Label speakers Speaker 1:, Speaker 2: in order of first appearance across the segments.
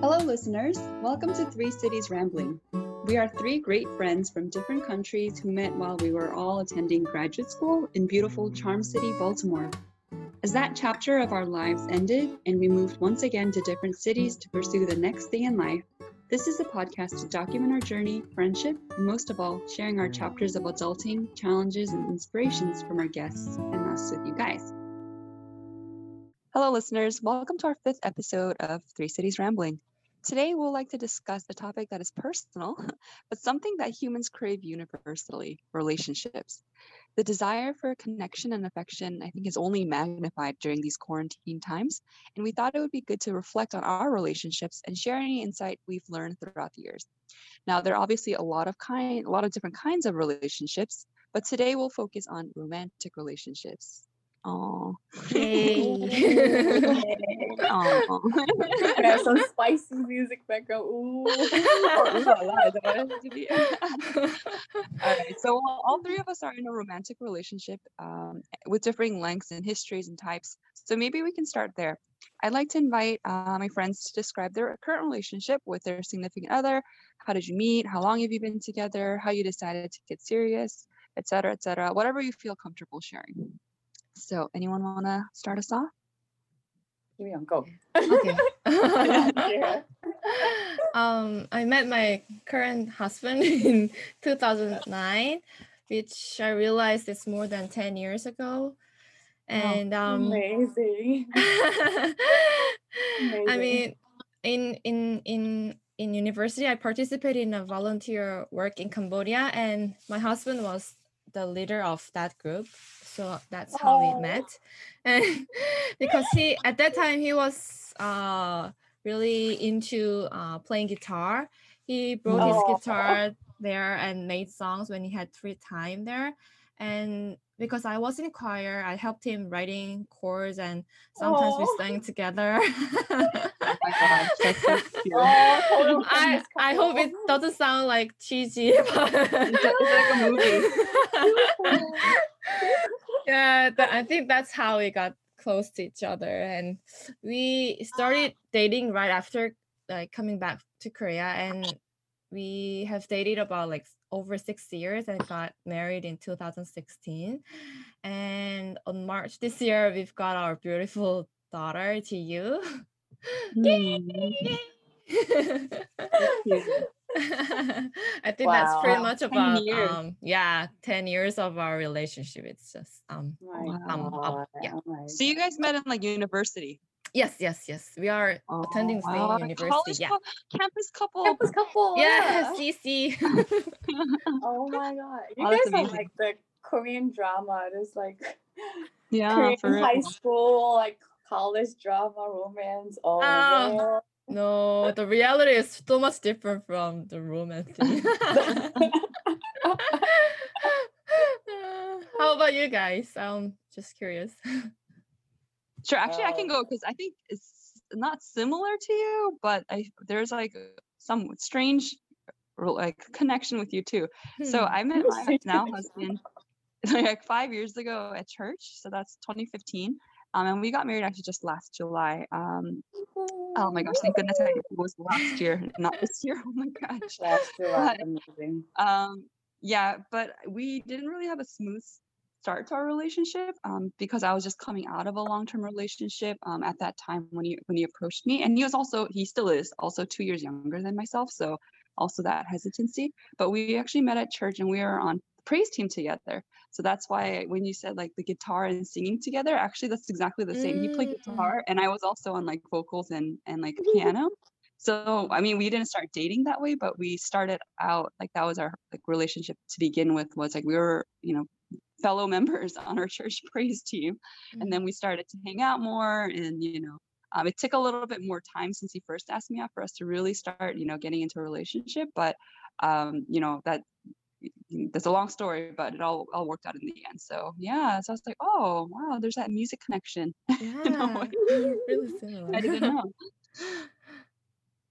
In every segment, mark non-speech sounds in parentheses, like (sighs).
Speaker 1: Hello, listeners. Welcome to Three Cities Rambling. We are three great friends from different countries who met while we were all attending graduate school in beautiful Charm City, Baltimore. As that chapter of our lives ended and we moved once again to different cities to pursue the next thing in life, this is a podcast to document our journey, friendship, and most of all, sharing our chapters of adulting, challenges, and inspirations from our guests and us with you guys. Hello, listeners. Welcome to our fifth episode of Three Cities Rambling. Today, we'll like to discuss a topic that is personal, (laughs) but something that humans crave universally relationships. The desire for connection and affection, I think, is only magnified during these quarantine times. And we thought it would be good to reflect on our relationships and share any insight we've learned throughout the years. Now, there are obviously a lot of kind, a lot of different kinds of relationships, but today we'll focus on romantic relationships. Oh.
Speaker 2: There's (laughs) some spicy music background. Ooh.
Speaker 1: all right. So all three of us are in a romantic relationship um, with differing lengths and histories and types. So maybe we can start there. I'd like to invite uh, my friends to describe their current relationship with their significant other. How did you meet? How long have you been together? How you decided to get serious, etc., etc. Whatever you feel comfortable sharing. So, anyone want to start us off?
Speaker 2: Give me on go.
Speaker 3: Okay.
Speaker 2: yeah. (laughs) (laughs)
Speaker 3: um, I met my current husband (laughs) in 2009, which I realized is more than 10 years ago. And um,
Speaker 2: Amazing.
Speaker 3: I mean, in in in in university, I participated in a volunteer work in Cambodia, and my husband was the leader of that group. So that's how
Speaker 2: Oh.
Speaker 3: we met. And (laughs) because he at that time he was uh really into uh playing guitar. He brought his
Speaker 2: Oh.
Speaker 3: guitar there and made songs when he had free time there. And because I was in choir, I helped him writing chords and sometimes we
Speaker 2: Oh.
Speaker 3: sang together.
Speaker 1: Oh my gosh, that's so cute. (laughs)
Speaker 2: Oh,
Speaker 3: I I hope it doesn't sound like cheesy, (laughs) but
Speaker 1: It's, like a movie. (laughs)
Speaker 3: yeah, tha- I think that's how we got close to each other, and we started dating right after like coming back to Korea, and we have dated about like over six years and got married in 2016. And on March this year, we've got our beautiful daughter to you.
Speaker 1: Hmm.
Speaker 3: I think that's pretty much about um yeah 10 years of our relationship it's just um
Speaker 2: My
Speaker 3: um,
Speaker 1: Wow.
Speaker 3: yeah.
Speaker 2: Oh
Speaker 1: So you guys met in like university.
Speaker 3: Yes yes yes we are attending the same
Speaker 1: wow.
Speaker 3: university
Speaker 1: College
Speaker 3: yeah
Speaker 1: cou- campus couple.
Speaker 2: Campus couple.
Speaker 3: yeah
Speaker 2: yeah.
Speaker 3: CC (laughs) (laughs)
Speaker 2: Oh my god. You
Speaker 1: Oh,
Speaker 2: guys are like the Korean drama. It is like (laughs)
Speaker 1: yeah,
Speaker 2: Korean
Speaker 1: for real.
Speaker 2: high school, like college drama, romance. Oh,
Speaker 3: Ah. no the reality is so much different from the romance thing. how about you guys I'm just curious
Speaker 1: Sure. Actually, I can
Speaker 2: Uh,
Speaker 1: go because I think it's not similar to you, but I there's like some strange like connection with you too. So
Speaker 3: Hmm.
Speaker 1: I met my now husband (laughs) like five years ago at church. So that's 2015. Um, and we got married actually just last July. Um, oh my gosh, thank goodness I, it was last year, (laughs) not this year. Oh my gosh.
Speaker 2: That's July.
Speaker 1: But-
Speaker 2: Amazing.
Speaker 1: Um, yeah, but we didn't really have a smooth start to our relationship um, because I was just coming out of a long-term relationship um, at that time when he when he approached me, and he was also he still is also two years younger than myself, so also that hesitancy. But we actually met at church, and we were on the praise team together. So that's why when you said like the guitar and singing together, actually that's exactly the same. He played
Speaker 3: Mm.
Speaker 1: guitar, and I was also on like vocals and and like (laughs) piano. So I mean, we didn't start dating that way, but we started out like that was our like relationship to begin with. Was like we were you know fellow members on our church (laughs) praise team, and then we started to hang out more, and you know. Um, it took a little bit more time since he first asked me out for us to really start, you know, getting into a relationship. But, um, you know, that that's a long story, but it all all worked out in the end. So yeah, so I was like, oh wow, there's that music connection. (laughs)
Speaker 3: yeah
Speaker 1: way. (laughs)
Speaker 3: really similar
Speaker 1: I didn't know.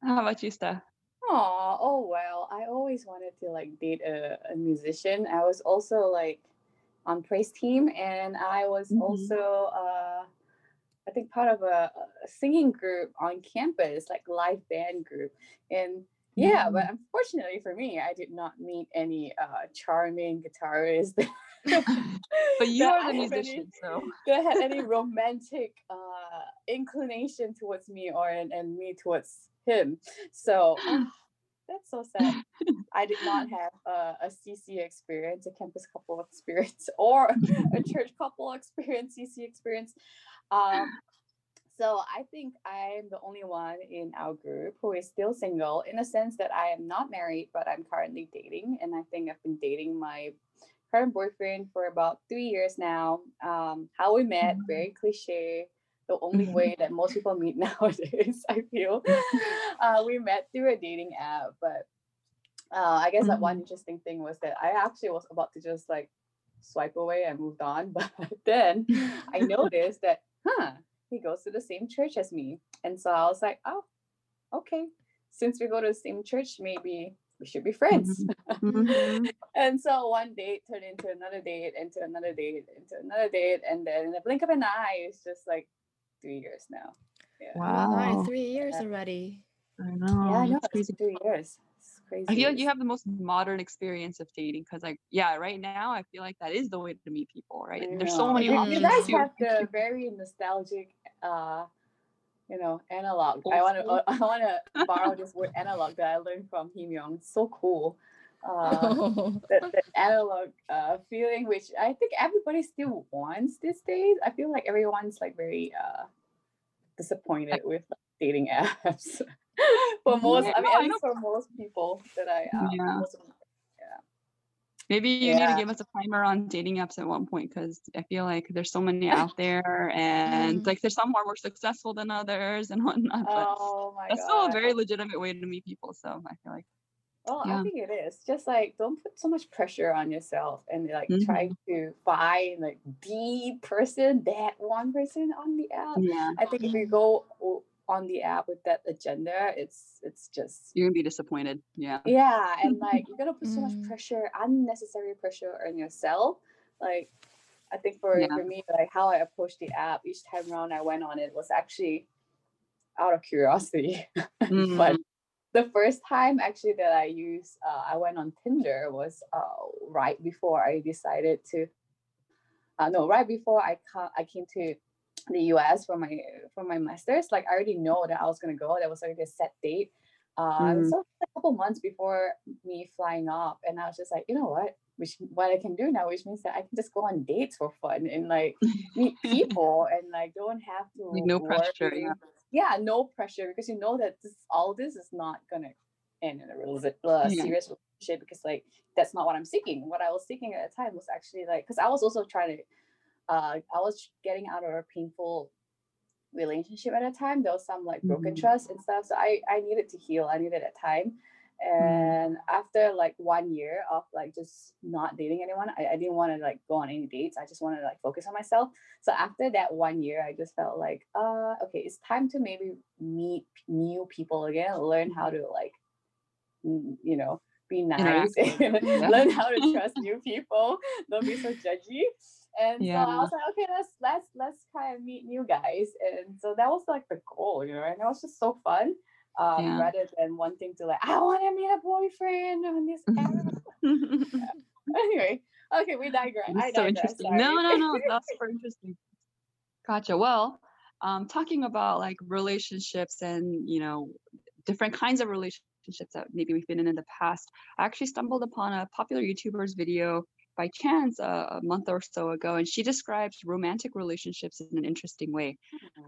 Speaker 1: How about you, Steph?
Speaker 2: Aw, oh well. I always wanted to like date a, a musician. I was also like on praise team and I was
Speaker 1: Mhm.
Speaker 2: also uh I think part of a, a singing group on campus, like live band group, and yeah, but
Speaker 1: Mm.
Speaker 2: unfortunately for me, I did not meet any uh, charming guitarists. (laughs)
Speaker 1: But you are the musician, so
Speaker 2: that had any (laughs) romantic uh, inclination towards me or and, and me towards him. So (sighs) ah, that's so sad. (laughs) I did not have a, a CC experience, a campus couple (laughs) experience, or a church couple experience, CC experience. Um, so I think I'm the only one in our group who is still single in a sense that I am not married, but I'm currently dating. And I think I've been dating my current boyfriend for about three years now. Um, how we met, very cliche. The only way that most people meet (laughs) nowadays, I feel. Uh, we met through a dating app, but uh, I guess that one interesting thing was that I actually was about to just like swipe away and moved on, (laughs) but then I noticed that, huh, he goes to the same church as me. And so I was like, oh, okay. Since we go to the same church, maybe we should be friends.
Speaker 1: Mhm. (laughs)
Speaker 2: and so one date turned into another date, into another date, into another date. And then in the blink of an eye, it's just like three years now. Yeah.
Speaker 3: My,
Speaker 1: Wow.
Speaker 3: three years
Speaker 2: Yeah.
Speaker 3: already.
Speaker 1: I
Speaker 2: Yeah,
Speaker 1: know.
Speaker 2: I know. It's
Speaker 1: crazy.
Speaker 2: three years. It's crazy.
Speaker 1: I feel like you have the most modern experience of dating because, like, yeah, right now I feel like that is the way to meet people, right?
Speaker 2: I
Speaker 1: There's so many
Speaker 2: You-
Speaker 1: options.
Speaker 2: You guys
Speaker 1: too.
Speaker 2: have the very nostalgic, uh, you know, analog. I want to. (laughs) I want to borrow this word (laughs) analog that I learned from Him Young. It's so cool. Uh, (laughs) that, that analog uh, feeling, which I think everybody still wants these days. I feel like everyone's like very uh, disappointed with like, dating (laughs) apps. for most,
Speaker 1: Yeah,
Speaker 2: I mean,
Speaker 1: no, I
Speaker 2: least for most people that I, uh,
Speaker 1: Yeah.
Speaker 2: most
Speaker 1: Maybe you need to give us a primer on dating apps at one point because I feel like there's so many out (laughs) there, and
Speaker 3: Mm.
Speaker 1: like there's some are more successful than others and whatnot. But
Speaker 2: oh my
Speaker 1: that's
Speaker 2: god.
Speaker 1: still a very legitimate way to meet people. So I feel like
Speaker 2: Well, I think it is. Just like don't put so much pressure on yourself and like
Speaker 1: Mm-hmm.
Speaker 2: try to find like the person, that one person on the app.
Speaker 1: yeah,
Speaker 2: I think if you go on the app with that agenda, it's it's just
Speaker 1: you're gonna be disappointed. Yeah.
Speaker 2: yeah, and (laughs) like you're gonna put so much
Speaker 3: Mm.
Speaker 2: pressure, unnecessary pressure on yourself. Like I think for,
Speaker 1: Yeah.
Speaker 2: for me, like how I approached the app each time around I went on it was actually out of curiosity. (laughs)
Speaker 1: Mm.
Speaker 2: but the first time actually that I used, uh, I went on Tinder was uh, right before I decided to. Uh, no, right before I ca- I came to the US for my for my masters. Like I already know that I was gonna go. That was already a set date. Uh,
Speaker 1: Mm.
Speaker 2: So a couple months before me flying off, and I was just like, you know what? Which what I can do now, which means that I can just go on dates for fun and like meet (laughs) people and like don't have to
Speaker 1: Like, no pressure, yeah.
Speaker 2: Yeah no pressure because you know that this all this is not gonna end in a real uh, serious relationship because like that's not what I'm seeking. What I was seeking at the time was actually like because I was also trying to uh I was getting out of a painful relationship at a time. There was some like broken
Speaker 1: Mhm.
Speaker 2: trust and stuff. So I I needed to heal. I needed that time. And after like one year of like just not dating anyone, I, I didn't want to like go on any dates. I just wanted to like focus on myself. So after that one year, I just felt like, uh, okay, it's time to maybe meet new people again, learn how to like, you know, be nice. (laughs)
Speaker 1: Yeah.
Speaker 2: learn how to (laughs) trust new people, don't be so judgy. And so I was like, okay, let's let's let's kind of meet new guys. And so that was like the goal, you know, and it was just so fun. Um,
Speaker 1: Yeah.
Speaker 2: rather than wanting to like, I want to meet a boyfriend on this (laughs) app. (laughs) (laughs) anyway, okay, we digress. I
Speaker 1: It's so
Speaker 2: digress,
Speaker 1: interesting.
Speaker 2: sorry.
Speaker 1: No, no, no, that's super interesting. Gotcha. Well, um, talking about like relationships and you know different kinds of relationships that maybe we've been in in the past, I actually stumbled upon a popular YouTuber's video by chance uh, a month or so ago, and she describes romantic relationships in an interesting way.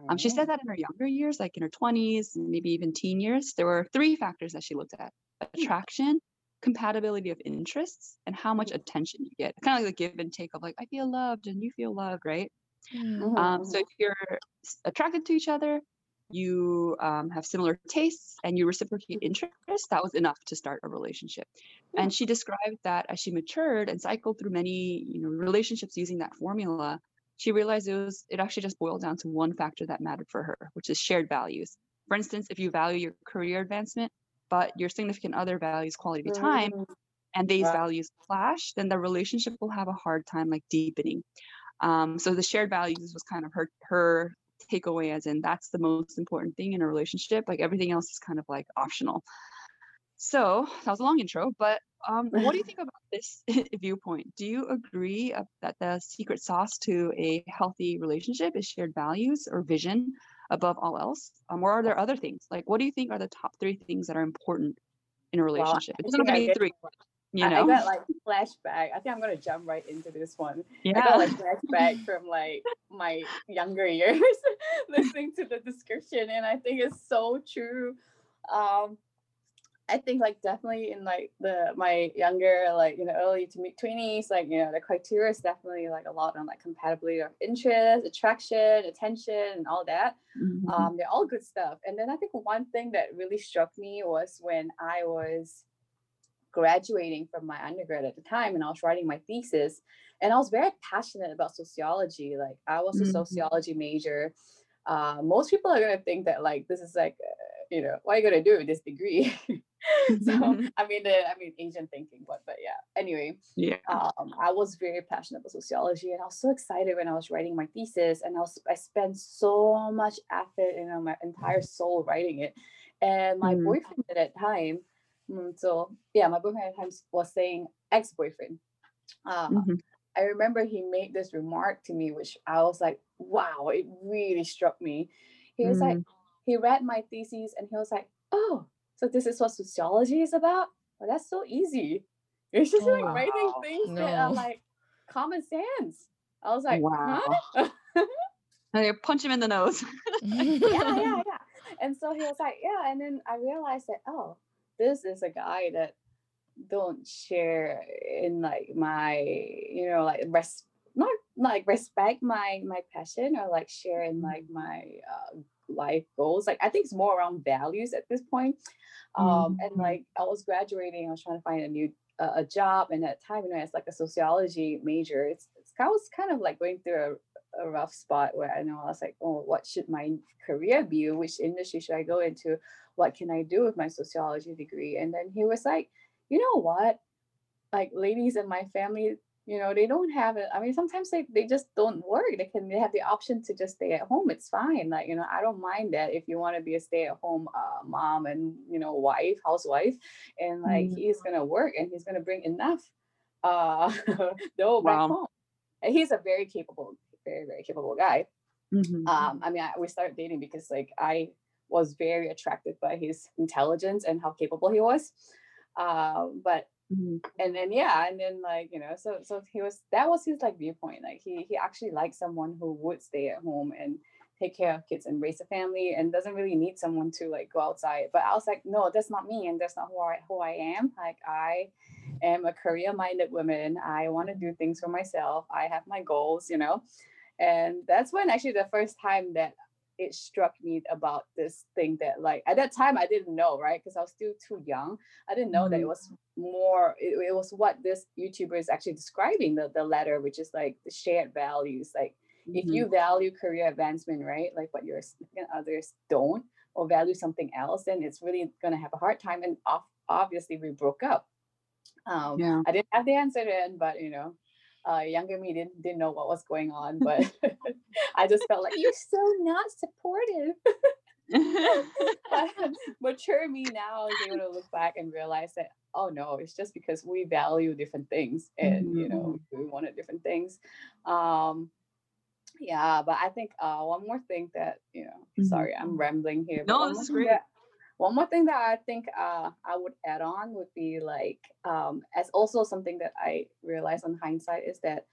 Speaker 1: Um, she said that in her younger years, like in her 20s, maybe even teen years, there were three factors that she looked at attraction, compatibility of interests, and how much attention you get. Kind of like the give and take of like, I feel loved and you feel loved, right?
Speaker 3: Mm.
Speaker 2: Mhm,
Speaker 1: Um, so
Speaker 2: mhm.
Speaker 1: if you're attracted to each other, you um, have similar tastes and you reciprocate interests, that was enough to start a relationship. And she described that as she matured and cycled through many, you know, relationships using that formula, she realized it was it actually just boiled down to one factor that mattered for her, which is shared values. For instance, if you value your career advancement, but your significant other values quality of time, and these values clash, then the relationship will have a hard time like deepening. Um, so the shared values was kind of her her takeaway as in that's the most important thing in a relationship. Like everything else is kind of like optional. So that was a long intro, but um, what do you (laughs) think about this (laughs) viewpoint? Do you agree that the secret sauce to a healthy relationship is shared values or vision above all else? Um, or are there other things? Like, what do you think are the top three things that are important in a relationship?
Speaker 2: Well,
Speaker 1: it's not going to be three. You know,
Speaker 2: I, I got like flashback. I think I'm gonna jump right into this one.
Speaker 1: Yeah.
Speaker 2: I got like flashback (laughs) from like my younger years (laughs) listening to the description, and I think it's so true. Um, I think like definitely in like the my younger like you know early to mid twenties like you know the criteria is definitely like a lot on like compatibility of interest, attraction, attention, and all that.
Speaker 1: Mhm.
Speaker 2: Um, they're all good stuff. And then I think one thing that really struck me was when I was graduating from my undergrad at the time and I was writing my thesis and I was very passionate about sociology. Like I was a
Speaker 1: Mhm.
Speaker 2: sociology major. Uh, most people are gonna think that like this is like uh, you know what are you gonna do with this degree? (laughs) so I mean the I mean Asian thinking, but but yeah. Anyway,
Speaker 1: yeah.
Speaker 2: um, I was very passionate about sociology, and I was so excited when I was writing my thesis, and I was I spent so much effort, you know, my entire soul writing it. And my
Speaker 1: Mhm.
Speaker 2: boyfriend at that time, so yeah, my boyfriend was saying ex-boyfriend. Uh,
Speaker 1: Mhm.
Speaker 2: I remember he made this remark to me, which I was like, wow, it really struck me. He was like, he read my thesis and he was like, oh, so this is what sociology is about? Well, that's so easy. (laughs) It's just like writing
Speaker 1: Wow.
Speaker 2: things that are like common sense. I was like,
Speaker 1: Wow.
Speaker 2: huh? (laughs)
Speaker 1: And you punch him in the nose.
Speaker 2: yeah, yeah, (laughs) yeah. And so he was like, yeah. And then I realized that, oh, this is a guy that don't share in like my, you know, like res not like respect my my passion or like share in like my uh, life goals. Like I think it's more around values at this point. Um, and
Speaker 1: Mhm.
Speaker 2: like I was graduating, I was trying to find a new uh, a job, and at time, you know, it's like a sociology major. It's, it's I was kind of like going through a, a rough spot where I know I was like, oh, what should my career be? Which industry should I go into? What can I do with my sociology degree? And then he was like, you know what? Like ladies in my family, you know, they don't have it. I mean, sometimes they, they just don't work. They can they have the option to just stay at home. It's fine. Like, you know, I don't mind that if you want to be a stay-at-home uh, mom and you know, wife, housewife, and like
Speaker 1: Mm.
Speaker 2: he's gonna work and he's gonna bring enough uh (laughs) dough back home. And he's a very capable, very, very capable guy
Speaker 1: Mhm.
Speaker 2: um i mean I, we started dating because like i was very attracted by his intelligence and how capable he was. Uh, but
Speaker 1: Mhm.
Speaker 2: and then yeah and then like you know so so he was that was his like viewpoint. Like he he actually liked someone who would stay at home and take care of kids and raise a family and doesn't really need someone to like go outside. But i was like no that's not me and that's not who i who i am. Like i am a career minded woman. I want to do things for myself. I have my goals you know? And that's when actually the first time that it struck me about this thing that like at that time I didn't know right because I was still too young I didn't know that it
Speaker 1: Mhm.
Speaker 2: was more it, it was what this YouTuber is actually describing the the letter which is like the shared values like if
Speaker 1: Mhm.
Speaker 2: you value career advancement right like what your others don't or value something else then it's really going to have a hard time and off, obviously we broke up um
Speaker 1: Yeah.
Speaker 2: I didn't have the answer then but you know uh, younger me didn't didn't know what was going on, (laughs) but (laughs) I just felt like you're so not supportive. (laughs) mature me now is able to look back and realize that oh no, it's just because we value different things and you know we wanted different things. Um, yeah, but I think uh, one more thing that you know,
Speaker 1: Mhm.
Speaker 2: sorry, I'm rambling here.
Speaker 1: No, this is great.
Speaker 2: that- one more thing that I think uh, I would add on would be like, um, as also something that I realized on hindsight is that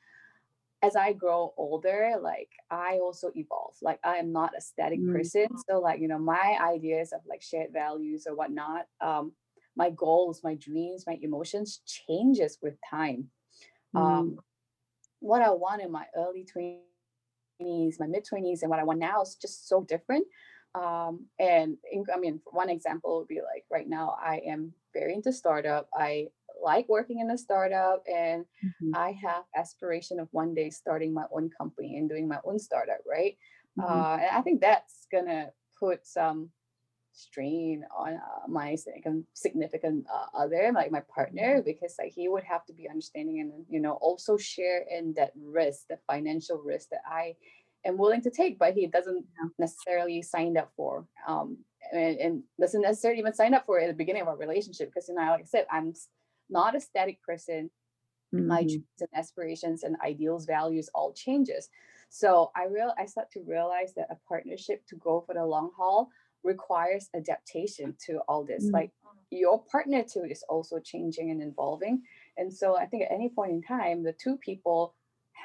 Speaker 2: as I grow older, like I also evolve. Like I am not a static
Speaker 1: Mm.
Speaker 2: person. So like, you know, my ideas of like shared values or whatnot, um, my goals, my dreams, my emotions changes with time.
Speaker 1: Mm.
Speaker 2: Um, what I want in my early 20s, my mid 20s, and what I want now is just so different. Um, and in, I mean, one example would be like right now, I am very into startup. I like working in a startup, and
Speaker 1: Mhm.
Speaker 2: I have aspiration of one day starting my own company and doing my own startup, right?
Speaker 1: Mhm.
Speaker 2: Uh, and I think that's gonna put some strain on uh, my significant, significant uh, other, like my partner, because like he would have to be understanding and you know also share in that risk, the financial risk that I am willing to take, but he doesn't necessarily sign up for. Um, and, and doesn't necessarily even sign up for it at the beginning of our relationship because you know, like I said, I'm not a static person. My
Speaker 1: Mhm.
Speaker 2: dreams and aspirations and ideals, values all changes. So I real I start to realize that a partnership to go for the long haul requires adaptation to all this.
Speaker 1: Mm.
Speaker 2: Like your partner too is also changing and evolving. And so I think at any point in time, the two people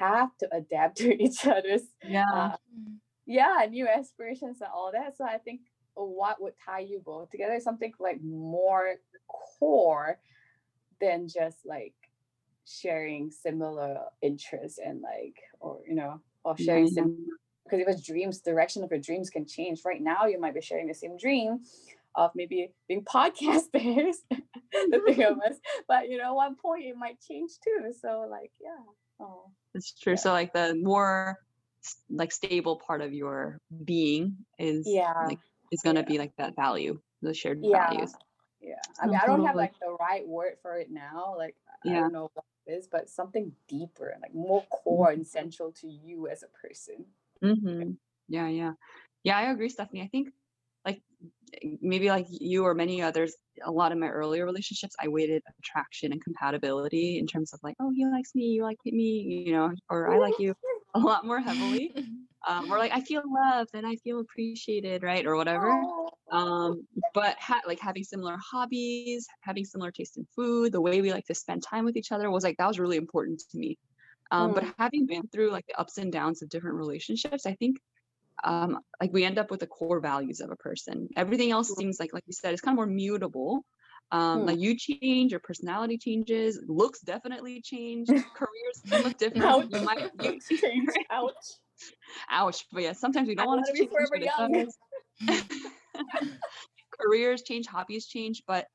Speaker 2: have to adapt to (laughs) each other's
Speaker 1: Yeah.
Speaker 2: uh, yeah new aspirations and all that. So i think what would tie you both together is something like more core than just like sharing similar interests and like or you know or sharing
Speaker 1: yeah.
Speaker 2: sim because if it's dreams direction of your dreams can change. Right now you might be sharing the same dream of maybe being (laughs) podcasters (laughs) the three of us but you know at one point it might change too. So like yeah oh
Speaker 1: It's true.
Speaker 2: Yeah.
Speaker 1: So like the more like stable part of your being is
Speaker 2: yeah
Speaker 1: like is gonna
Speaker 2: yeah.
Speaker 1: be like that value, the shared
Speaker 2: yeah
Speaker 1: values.
Speaker 2: yeah i mean i don't have like the right word for it now like i don't know what it is but something deeper like more core and central to you as a person
Speaker 1: hmm Yeah, yeah, yeah. I agree, Stephanie. I think maybe like you or many others, a lot of my earlier relationships, I weighted attraction and compatibility in terms of like, oh, he likes me, you like me, you know, or I like you (laughs) a lot more heavily. (laughs) Um, or like I feel loved and I feel appreciated, right, or whatever. Um but ha- like having similar hobbies having similar taste in food the way we like to spend time with each other was like that was really important to me um but
Speaker 2: Mm.
Speaker 1: having been through like the ups and downs of different relationships i think um like we end up with the core values of a person. Everything else seems like like you said it's kind of more mutable. Um
Speaker 2: Mm.
Speaker 1: like you change your personality changes looks definitely change (laughs) careers can look (laughs) different
Speaker 2: ouch,
Speaker 1: you might you, (laughs)
Speaker 2: change, ouch.
Speaker 1: ouch but yeah sometimes we don't want
Speaker 2: wanna be
Speaker 1: change
Speaker 2: forever young.
Speaker 1: careers change hobbies change but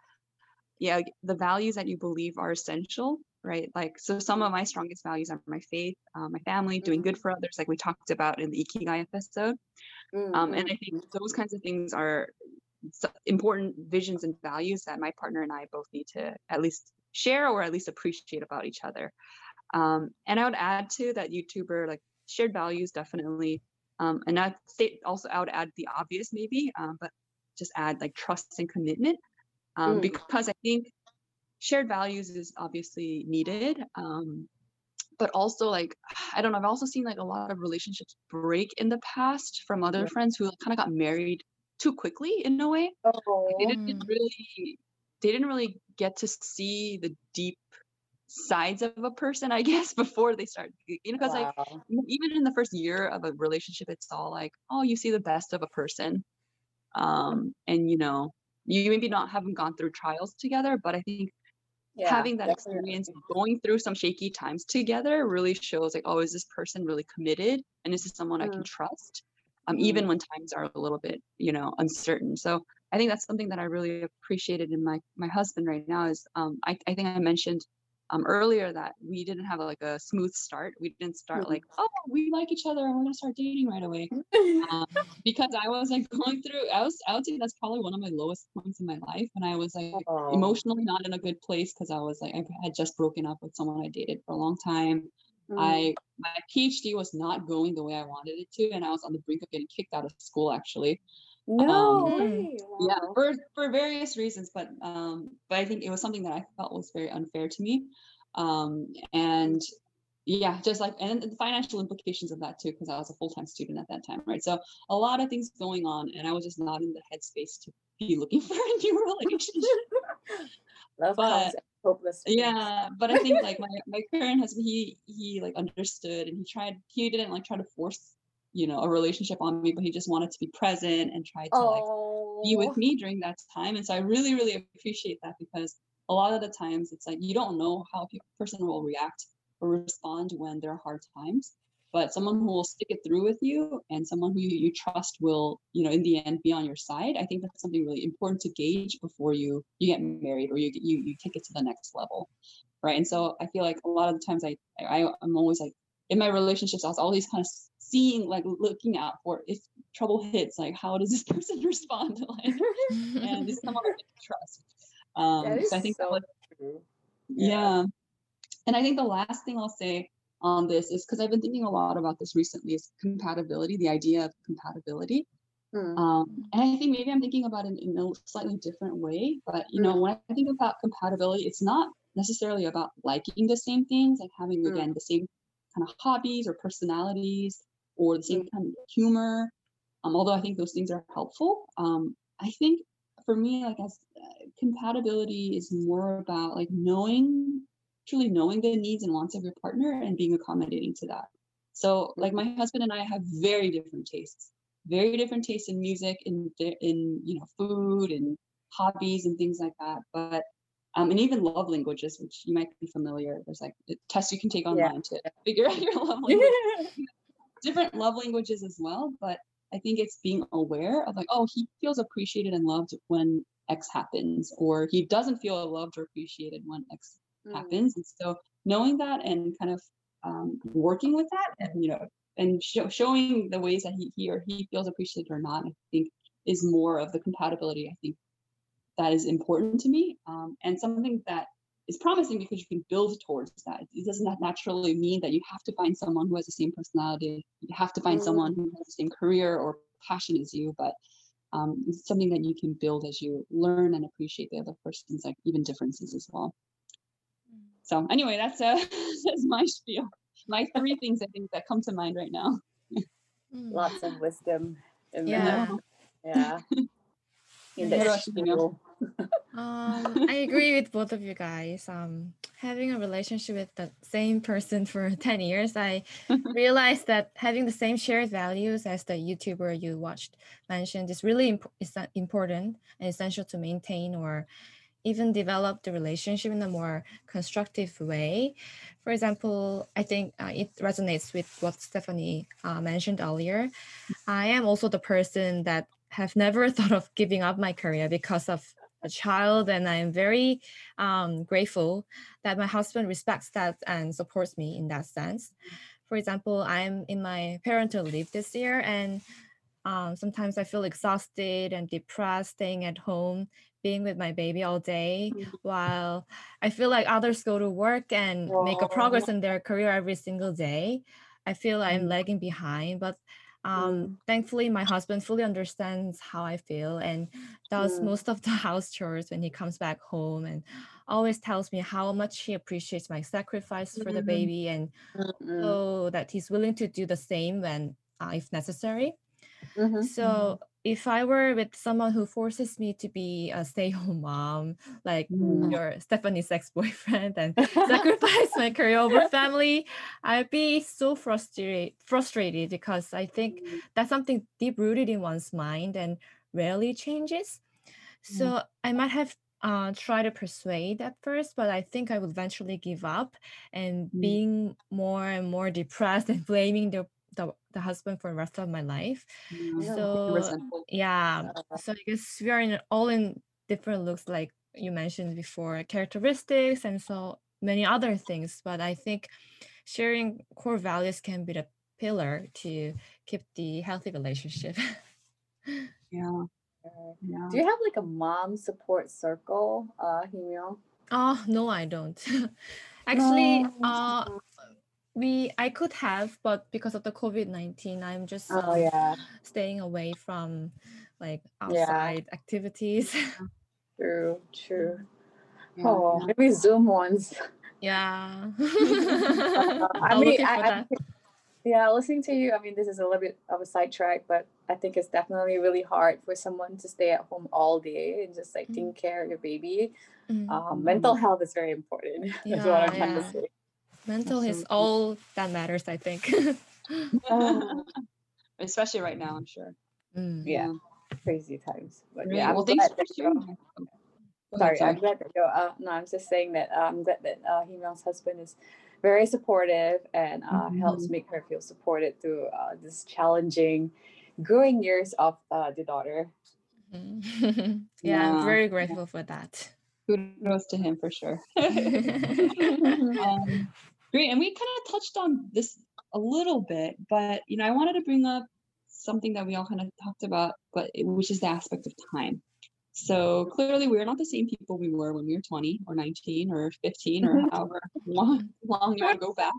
Speaker 1: yeah the values that you believe are essential right? Like so some of my strongest values are my faith uh, my family doing good for others like we talked about in the ikigai episode. Um, and i think those kinds of things are important visions and values that my partner and i both need to at least share or at least appreciate about each other. Um, and i would add to that youtuber like shared values definitely um, and i'd say also i would add the obvious maybe um, but just add like trust and commitment um,
Speaker 2: Mm.
Speaker 1: because i think shared values is obviously needed um, but also like i don't know i've also seen like a lot of relationships break in the past from other
Speaker 2: Yeah.
Speaker 1: friends who kind of got married too quickly in a way
Speaker 2: oh,
Speaker 1: they didn't
Speaker 3: Mm.
Speaker 1: really they didn't really get to see the deep sides of a person i (laughs) guess before they start you know because like even in the first year of a relationship it's all like oh you see the best of a person um and you know you maybe not haven't gone through trials together but i think
Speaker 2: yeah,
Speaker 1: having that
Speaker 2: definitely.
Speaker 1: experience going through some shaky times together really shows like oh is this person really committed and this is this someone i can trust um,
Speaker 2: Mm.
Speaker 1: even when times are a little bit you know uncertain so i think that's something that i really appreciated in my my husband right now is um, I, I think i mentioned um, earlier that we didn't have like a smooth start we didn't start
Speaker 2: Mhm.
Speaker 1: like oh we like each other and we're gonna start dating right away (laughs) um, because I was like (laughs) going through, I was, I would say that's probably one of my lowest points in my life. And I was like
Speaker 2: Oh.
Speaker 1: emotionally not in a good place because I was like, I had just broken up with someone I dated for a long time.
Speaker 2: Mm.
Speaker 1: I, my PhD was not going the way I wanted it to. And I was on the brink of getting kicked out of school actually.
Speaker 2: No
Speaker 1: um,
Speaker 2: way.
Speaker 1: Yeah, for, for various reasons. But, um, but I think it was something that I felt was very unfair to me. Um, and yeah, just like, and the financial implications of that too, because I was a full time student at that time, right? So a lot of things going on, and I was just not in the headspace to be looking (laughs) for a new relationship. (laughs)
Speaker 2: Love
Speaker 1: but-
Speaker 2: hopeless.
Speaker 1: yeah, but I think like my my current husband, he he like understood, and he tried. He didn't like try to force, you know, a relationship on me, but he just wanted to be present and tried to like be with me during that time. And so I really, really appreciate that because a lot of the times it's like you don't know how a person will react or respond when there are hard times. But someone who will stick it through with you and someone who you, you trust will, you know, in the end be on your side. I think that's something really important to gauge before you you get married or you get- you you take it to the next level, right? And so I feel like a lot of the times I I I'm always like in my relationships I was always kind of seeing like looking out for if trouble hits like how does this (laughs) person (laughs) respond to like (laughs) and this is someone I can trust. Um,
Speaker 2: That is
Speaker 1: so I think that was,
Speaker 2: true.
Speaker 1: yeah. And I think the last thing I'll say on this is because I've been thinking a lot about this recently is compatibility, the idea of compatibility.
Speaker 2: Mm.
Speaker 1: Um, and I think maybe I'm thinking about it in a slightly different way. But you know, when I think about compatibility, it's not necessarily about liking the same things, like having
Speaker 2: Mm.
Speaker 1: again the same kind of hobbies or personalities or the same
Speaker 2: Mm.
Speaker 1: kind of humor. Um, although I think those things are helpful. Um, I think for me, like as uh, compatibility is more about like knowing, truly knowing the needs and wants of your partner and being accommodating to that. So like my husband and I have very different tastes, very different tastes in music, in in you know food and hobbies and things like that. But um, and even love languages, which you might be familiar. There's like tests you can take online to (laughs) figure out your love (laughs) language different love languages as well, but I think it's being aware of like, oh, he feels appreciated and loved when X happens, or he doesn't feel loved or appreciated when X
Speaker 2: Mm.
Speaker 1: happens. And so knowing that and kind of um, working with that and, you know, and show, showing the ways that he, he or he feels appreciated or not, I think is more of the compatibility. I think that is important to me um, and something that is promising because you can build towards that. It doesn't nat- naturally mean that you have to find someone who has the same personality. You have to find
Speaker 2: Mm.
Speaker 1: someone who has the same career or passion as you, but um, it's something that you can build as you learn and appreciate the other person's like even differences as well. So anyway, that's uh, (laughs) that's my spiel. My three things I think that come to mind right now.
Speaker 3: Mm.
Speaker 2: Lots of wisdom in
Speaker 3: Yeah.
Speaker 2: there. Yeah. (laughs) In
Speaker 1: What
Speaker 2: that
Speaker 1: about you, Neil?
Speaker 2: school.
Speaker 3: Um, I agree with both of you guys. Um, having a relationship with the same person for (laughs) 10 years, I (laughs) realized that having the same shared values as the YouTuber you watched mentioned is really imp- is important and essential to maintain or even develop the relationship in a more constructive way. For example, I think uh, it resonates with what Stephanie uh, mentioned earlier. I am also the person that have never (laughs) thought of giving up my career because of a child and i'm very um, grateful that my husband respects that and supports me in that sense for example i'm in my parental leave this year and um, sometimes i feel exhausted and depressed staying at home being with my baby all day
Speaker 1: Mhm.
Speaker 3: while i feel like others go to work and make a progress in their career every single day i feel i'm
Speaker 1: Mm.
Speaker 3: lagging behind but um, thankfully my husband fully understands how i feel and does
Speaker 2: Mm.
Speaker 3: most of the (laughs) house chores when he comes back home and always tells me how much he appreciates my sacrifice for the
Speaker 1: Mhm.
Speaker 3: baby and so that he's willing to do the same when uh, if necessary
Speaker 2: Mhm.
Speaker 3: so if i were with someone who forces me to be a stay-home mom like
Speaker 1: Mm.
Speaker 3: your stephanie's ex-boyfriend and (laughs) sacrifice my career over (laughs) family i'd be so frustrated frustrated because i think
Speaker 2: Mm.
Speaker 3: that's something deep rooted in one's mind and rarely changes. So I might have uh, tried to persuade at first, but I think I would eventually give up and
Speaker 1: Mm.
Speaker 3: being more and more depressed and blaming the, the, the husband for the rest of my life.
Speaker 1: Yeah.
Speaker 2: Yeah.
Speaker 3: So
Speaker 1: Resentful.
Speaker 3: yeah,
Speaker 2: Uh,
Speaker 3: so I guess we are in all in different looks, like you mentioned before, characteristics and so many other things. But I think sharing core values can be the pillar to keep the healthy relationship. (laughs)
Speaker 1: Yeah. Yeah.
Speaker 2: Do you have like a mom support circle, uh, Himyo?
Speaker 3: oh no, I don't. (laughs) Actually,
Speaker 2: No.
Speaker 3: uh, we I could have, but because of the COVID nineteen, I'm just
Speaker 2: Oh
Speaker 3: um,
Speaker 2: yeah,
Speaker 3: staying away from like
Speaker 2: Yeah.
Speaker 3: outside activities. (laughs)
Speaker 2: true, true.
Speaker 1: Yeah,
Speaker 2: oh, maybe Zoom once.
Speaker 3: yeah. (laughs)
Speaker 2: Uh, I
Speaker 3: I'm
Speaker 2: mean,
Speaker 3: looking
Speaker 2: I,
Speaker 3: for
Speaker 2: I
Speaker 3: that.
Speaker 2: yeah, listening to you, I mean, this is a little bit of a sidetrack, but I think it's definitely really hard for someone to stay at home all day and just like take care of your baby.
Speaker 3: Mm.
Speaker 2: Um, mental health is very important. (laughs) That's what I'm
Speaker 3: Yeah,
Speaker 2: trying
Speaker 3: yeah.
Speaker 2: to say.
Speaker 3: Mental is
Speaker 1: Absolutely.
Speaker 3: all that matters, I think.
Speaker 2: Oh, (laughs)
Speaker 1: Especially right now, I'm sure.
Speaker 3: Mm.
Speaker 2: yeah, crazy times. But
Speaker 1: Great.
Speaker 2: yeah, I'm
Speaker 1: well, thanks for
Speaker 2: that
Speaker 1: sharing.
Speaker 2: you're-
Speaker 1: that. Go
Speaker 2: Sorry, I'm glad that you're. Uh, no, I'm just saying that uh, I'm glad that uh, Himyoung's husband is very supportive and uh, helps
Speaker 1: Mhm.
Speaker 2: make her feel supported through uh, this challenging, growing years of uh, the daughter.
Speaker 3: Mhm. (laughs) yeah, I'm
Speaker 1: Yeah,
Speaker 3: very
Speaker 1: yeah.
Speaker 3: grateful for that.
Speaker 1: Kudos to him for sure. (laughs) Um, great. And we kind of touched on this a little bit, but you know, I wanted to bring up something that we all kind of talked about, but it, which is the aspect of time. So clearly, we're not the same people we were when we were 20 or 19 or 15 or (laughs) however long, long you want to go back.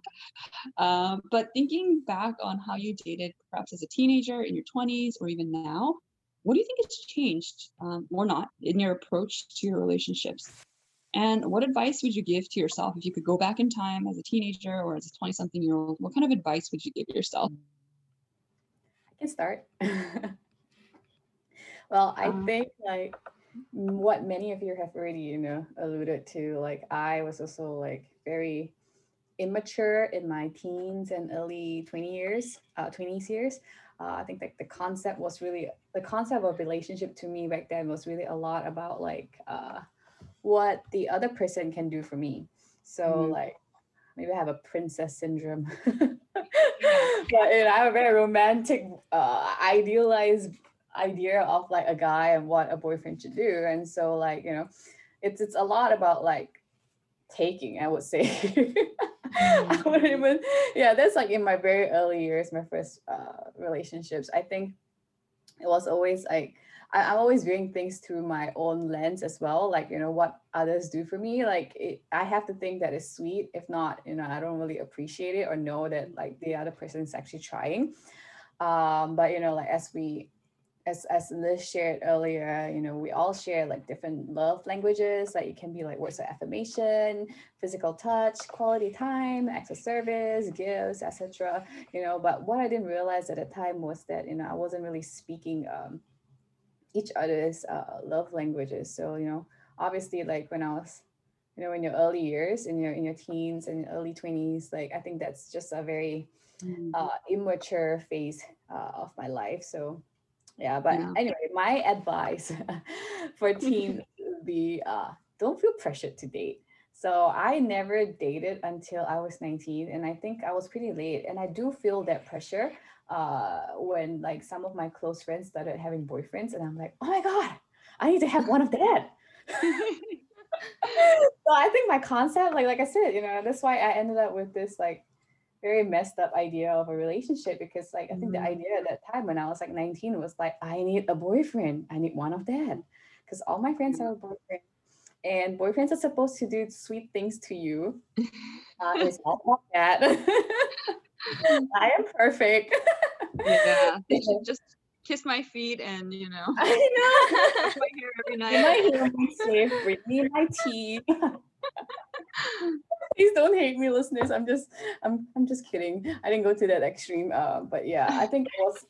Speaker 1: Um, but thinking back on how you dated perhaps as a teenager in your 20s or even now, what do you think has changed um, or not in your approach to your relationships? And what advice would you give to yourself if you could go back in time as a teenager or as a 20 something year old? What kind of advice would you give yourself?
Speaker 2: I can start. (laughs) well, I
Speaker 1: Uh-huh.
Speaker 2: think like what many of you have already, you know, alluded to, like I was also like very immature in my teens and early 20 years, uh, 20s years. Uh, I think like the concept was really the concept of relationship to me back then was really a lot about like uh, what the other person can do for me. So
Speaker 1: Mhm.
Speaker 2: like maybe I have a princess syndrome. (laughs) but you know, I have a very romantic, uh, idealized idea of like a guy and what a boyfriend should do. And so like, you know, it's it's a lot about like taking, I would say. (laughs) I wouldn't even yeah, that's like in my very early years, my first uh relationships. I think it was always like I, I'm always viewing things through my own lens as well. Like, you know, what others do for me. Like it, I have to think that it's sweet. If not, you know, I don't really appreciate it or know that like the other person is actually trying. Um, but you know, like as we as as Liz shared earlier, you know, we all share like different love languages. Like it can be like words of affirmation, physical touch, quality time, acts of service, gifts, etc. You know, but what I didn't realize at the time was that you know I wasn't really speaking um, each other's uh, love languages. So you know, obviously, like when I was you know in your early years, in your in your teens and early twenties, like I think that's just a very
Speaker 1: Mm,
Speaker 2: uh, immature phase uh, of my life. So yeah, but
Speaker 1: Yeah.
Speaker 2: anyway, my advice (laughs) for teens would be uh, don't feel pressured to date. So I never dated until I was 19, and I think I was pretty late. And I do feel that pressure uh, when like some of my close friends started having boyfriends, and I'm like, oh my god, I need to have one of that. (laughs) so I think my concept, like like I said, you know, that's why I ended up with this like very messed up idea of a relationship because like I think the
Speaker 1: Mhm.
Speaker 2: idea at that time when I was like 19 was like I need a boyfriend. I need one of that. Because all my friends have a boyfriend. And boyfriends are supposed to do sweet things to you. (laughs) Uh, it's not like that. (laughs) I am perfect.
Speaker 1: yeah, they (laughs) should just kiss my feet and you know
Speaker 2: I
Speaker 1: brush my hair every
Speaker 2: know.
Speaker 1: night.
Speaker 2: my hair be safe, bring me my tea. Please don't hate me, listeners. I'm just, I'm, I'm just kidding. I didn't go to that extreme. Uh, but yeah, I think it was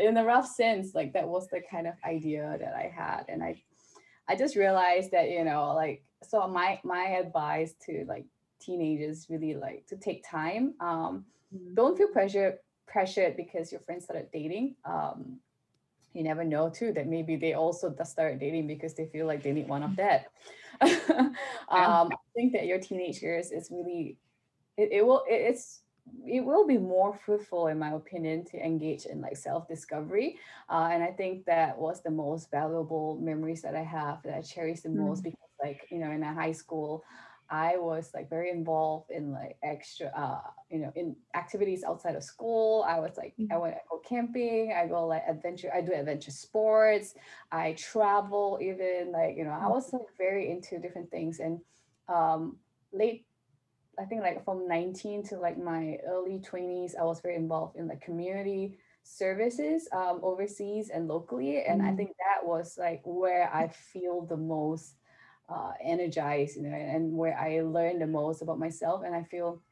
Speaker 2: in a rough sense, like that was the kind of idea that I had, and I, I just realized that you know, like, so my my advice to like teenagers really like to take time. Um,
Speaker 1: Mm,
Speaker 2: don't feel pressure pressured because your friends started dating. Um, you never know too that maybe they also just started dating because they feel like they need one of (laughs) that. (laughs) um, I think that your teenage years is really it, it will it, it's it will be more fruitful in my opinion to engage in like self-discovery uh, and i think that was the most valuable memories that i have that i cherish the most
Speaker 1: Mm.
Speaker 2: because like you know in high school i was like very involved in like extra uh you know in activities outside of school i was like i
Speaker 1: Mhm.
Speaker 2: went I go camping i go like adventure i do adventure sports i travel even like you know i was like very into different things and um late I think like from 19 to like my early 20s, I was very involved in like community services um, overseas and locally. And I
Speaker 1: Mm.
Speaker 2: think that was like where I feel the most uh, energized, you know, and where I learned the most about myself. And I feel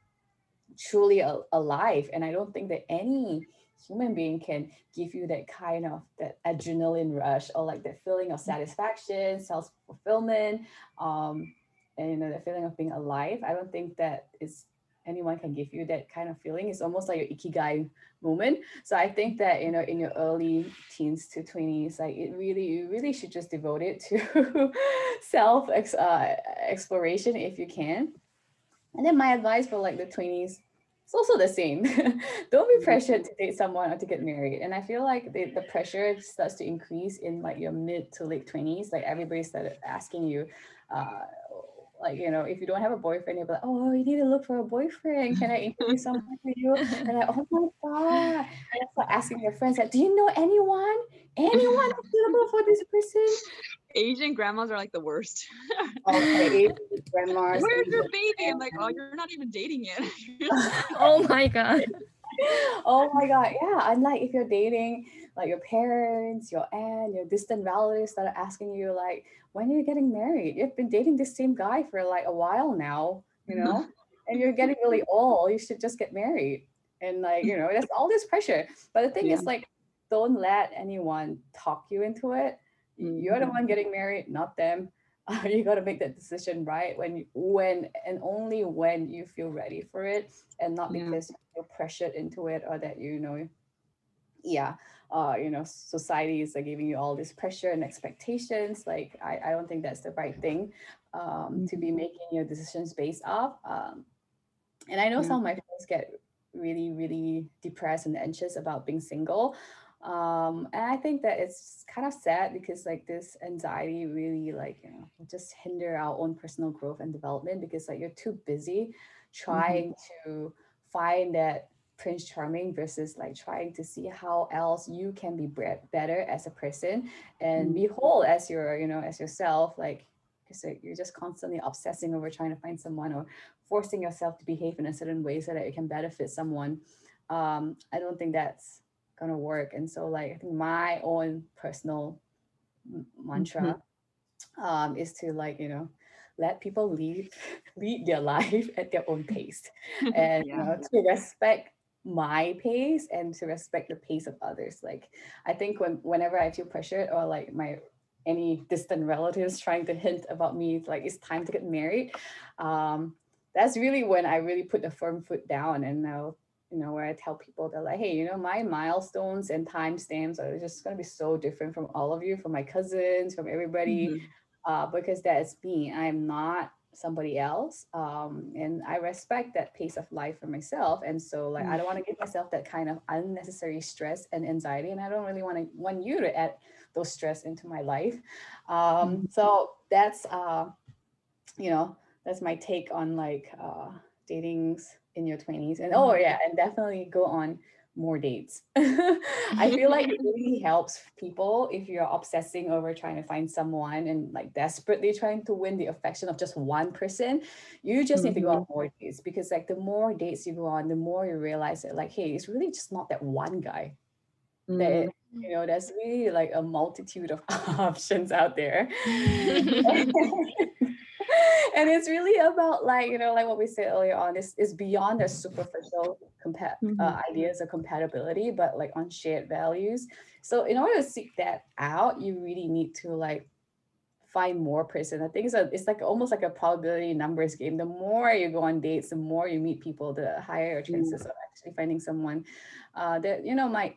Speaker 2: truly al- alive. And I don't think that any human being can give you that kind of that adrenaline rush or like that feeling of satisfaction, self fulfillment, um, and you know that feeling of being alive. I don't think that is anyone can give you that kind of feeling. It's almost like your ikigai moment. So I think that you know in your early teens to twenties, like it really you really should just devote it to (laughs) self uh, exploration if you can. And then my advice for like the 20s, it's also the same. (laughs) Don't be
Speaker 1: Mhm.
Speaker 2: pressured to date someone or to get married. And I feel like the, the pressure starts to increase in like your mid to late 20s. Like everybody started asking you, uh, like you know if you don't have a boyfriend you'll be like oh you need to look for a boyfriend can i introduce (laughs) someone to you and like oh my god and it's like asking your friends like do you know anyone anyone suitable for this person
Speaker 1: Asian grandmas are like the worst.
Speaker 2: Oh, okay (laughs) Asian grandmas
Speaker 1: Where's your
Speaker 2: Asian
Speaker 1: baby? I'm like, oh, you're not even dating yet. (laughs)
Speaker 3: oh my god.
Speaker 2: oh my god yeah and like if you're dating like your parents your aunt your distant relatives that are asking you like when are you getting married? You've been dating this same guy for like a while now you know? (laughs) And you're getting really old. You should just get married. And like you know there's all this pressure. But the thing
Speaker 1: Yeah.
Speaker 2: is like don't let anyone talk you into it. You're the
Speaker 1: Mhm.
Speaker 2: one getting married not them. (laughs) You got to make that decision right? When when and only when you feel ready for it and not
Speaker 1: Yeah.
Speaker 2: because you're pressured into it or that you know? Yeah uh you know society is like giving you all this pressure and expectations like i, I don't think that's the right thing um to be making your decisions based off um and i know
Speaker 1: Yeah.
Speaker 2: some of my friends get really really depressed and anxious about being single um and i think that it's kind of sad because like this anxiety really like you know just hinder our own personal growth and development because like you're too busy trying to find that prince charming versus like trying to see how else you can be better as a person and
Speaker 1: Mm.
Speaker 2: be whole as your you know as yourself like like, you're just constantly obsessing over trying to find someone or forcing yourself to behave in a certain way so that you can benefit someone um i don't think that's gonna work and so like i think my own personal m- mantra um is to like you know let people lead (laughs) lead their life at their own pace (laughs) and you
Speaker 1: Yeah.
Speaker 2: know, to respect my pace and to respect the pace of others like i think when whenever i feel pressured or like my any distant relatives trying to hint about me like it's time to get married um that's really when i really put the firm foot down and now you know where i tell people that like hey you know my milestones and timestamps are just going to be so different from all of you from my cousins from everybody
Speaker 1: Mhm.
Speaker 2: uh, because that is me. I'm not somebody else. Um, and I respect that pace of life for myself. And so like I don't want to give myself that kind of unnecessary stress and anxiety. And I don't really want to want you to add those stress into my life. Um, so that's uh, you know, that's my take on like uh datings in your 20s. And oh yeah, and definitely go on more dates. (laughs) I feel like it (laughs) really helps people if you're obsessing over trying to find someone and like desperately trying to win the affection of just one person. You just need to go on more dates because like the more dates you go on, the more you realize that like, hey, it's really just not that one guy.
Speaker 1: Mm.
Speaker 2: That you know, there's really like a multitude of (laughs) options out there. And it's really about like you know like what we said earlier on is is beyond the superficial compa- uh,
Speaker 1: Mhm.
Speaker 2: ideas of compatibility but like on shared values. So in order to seek that out you really need to like find more person i think it's, a, it's like almost like a probability numbers game. The more you go on dates the more you meet people the higher your chances of actually finding someone uh, that you know might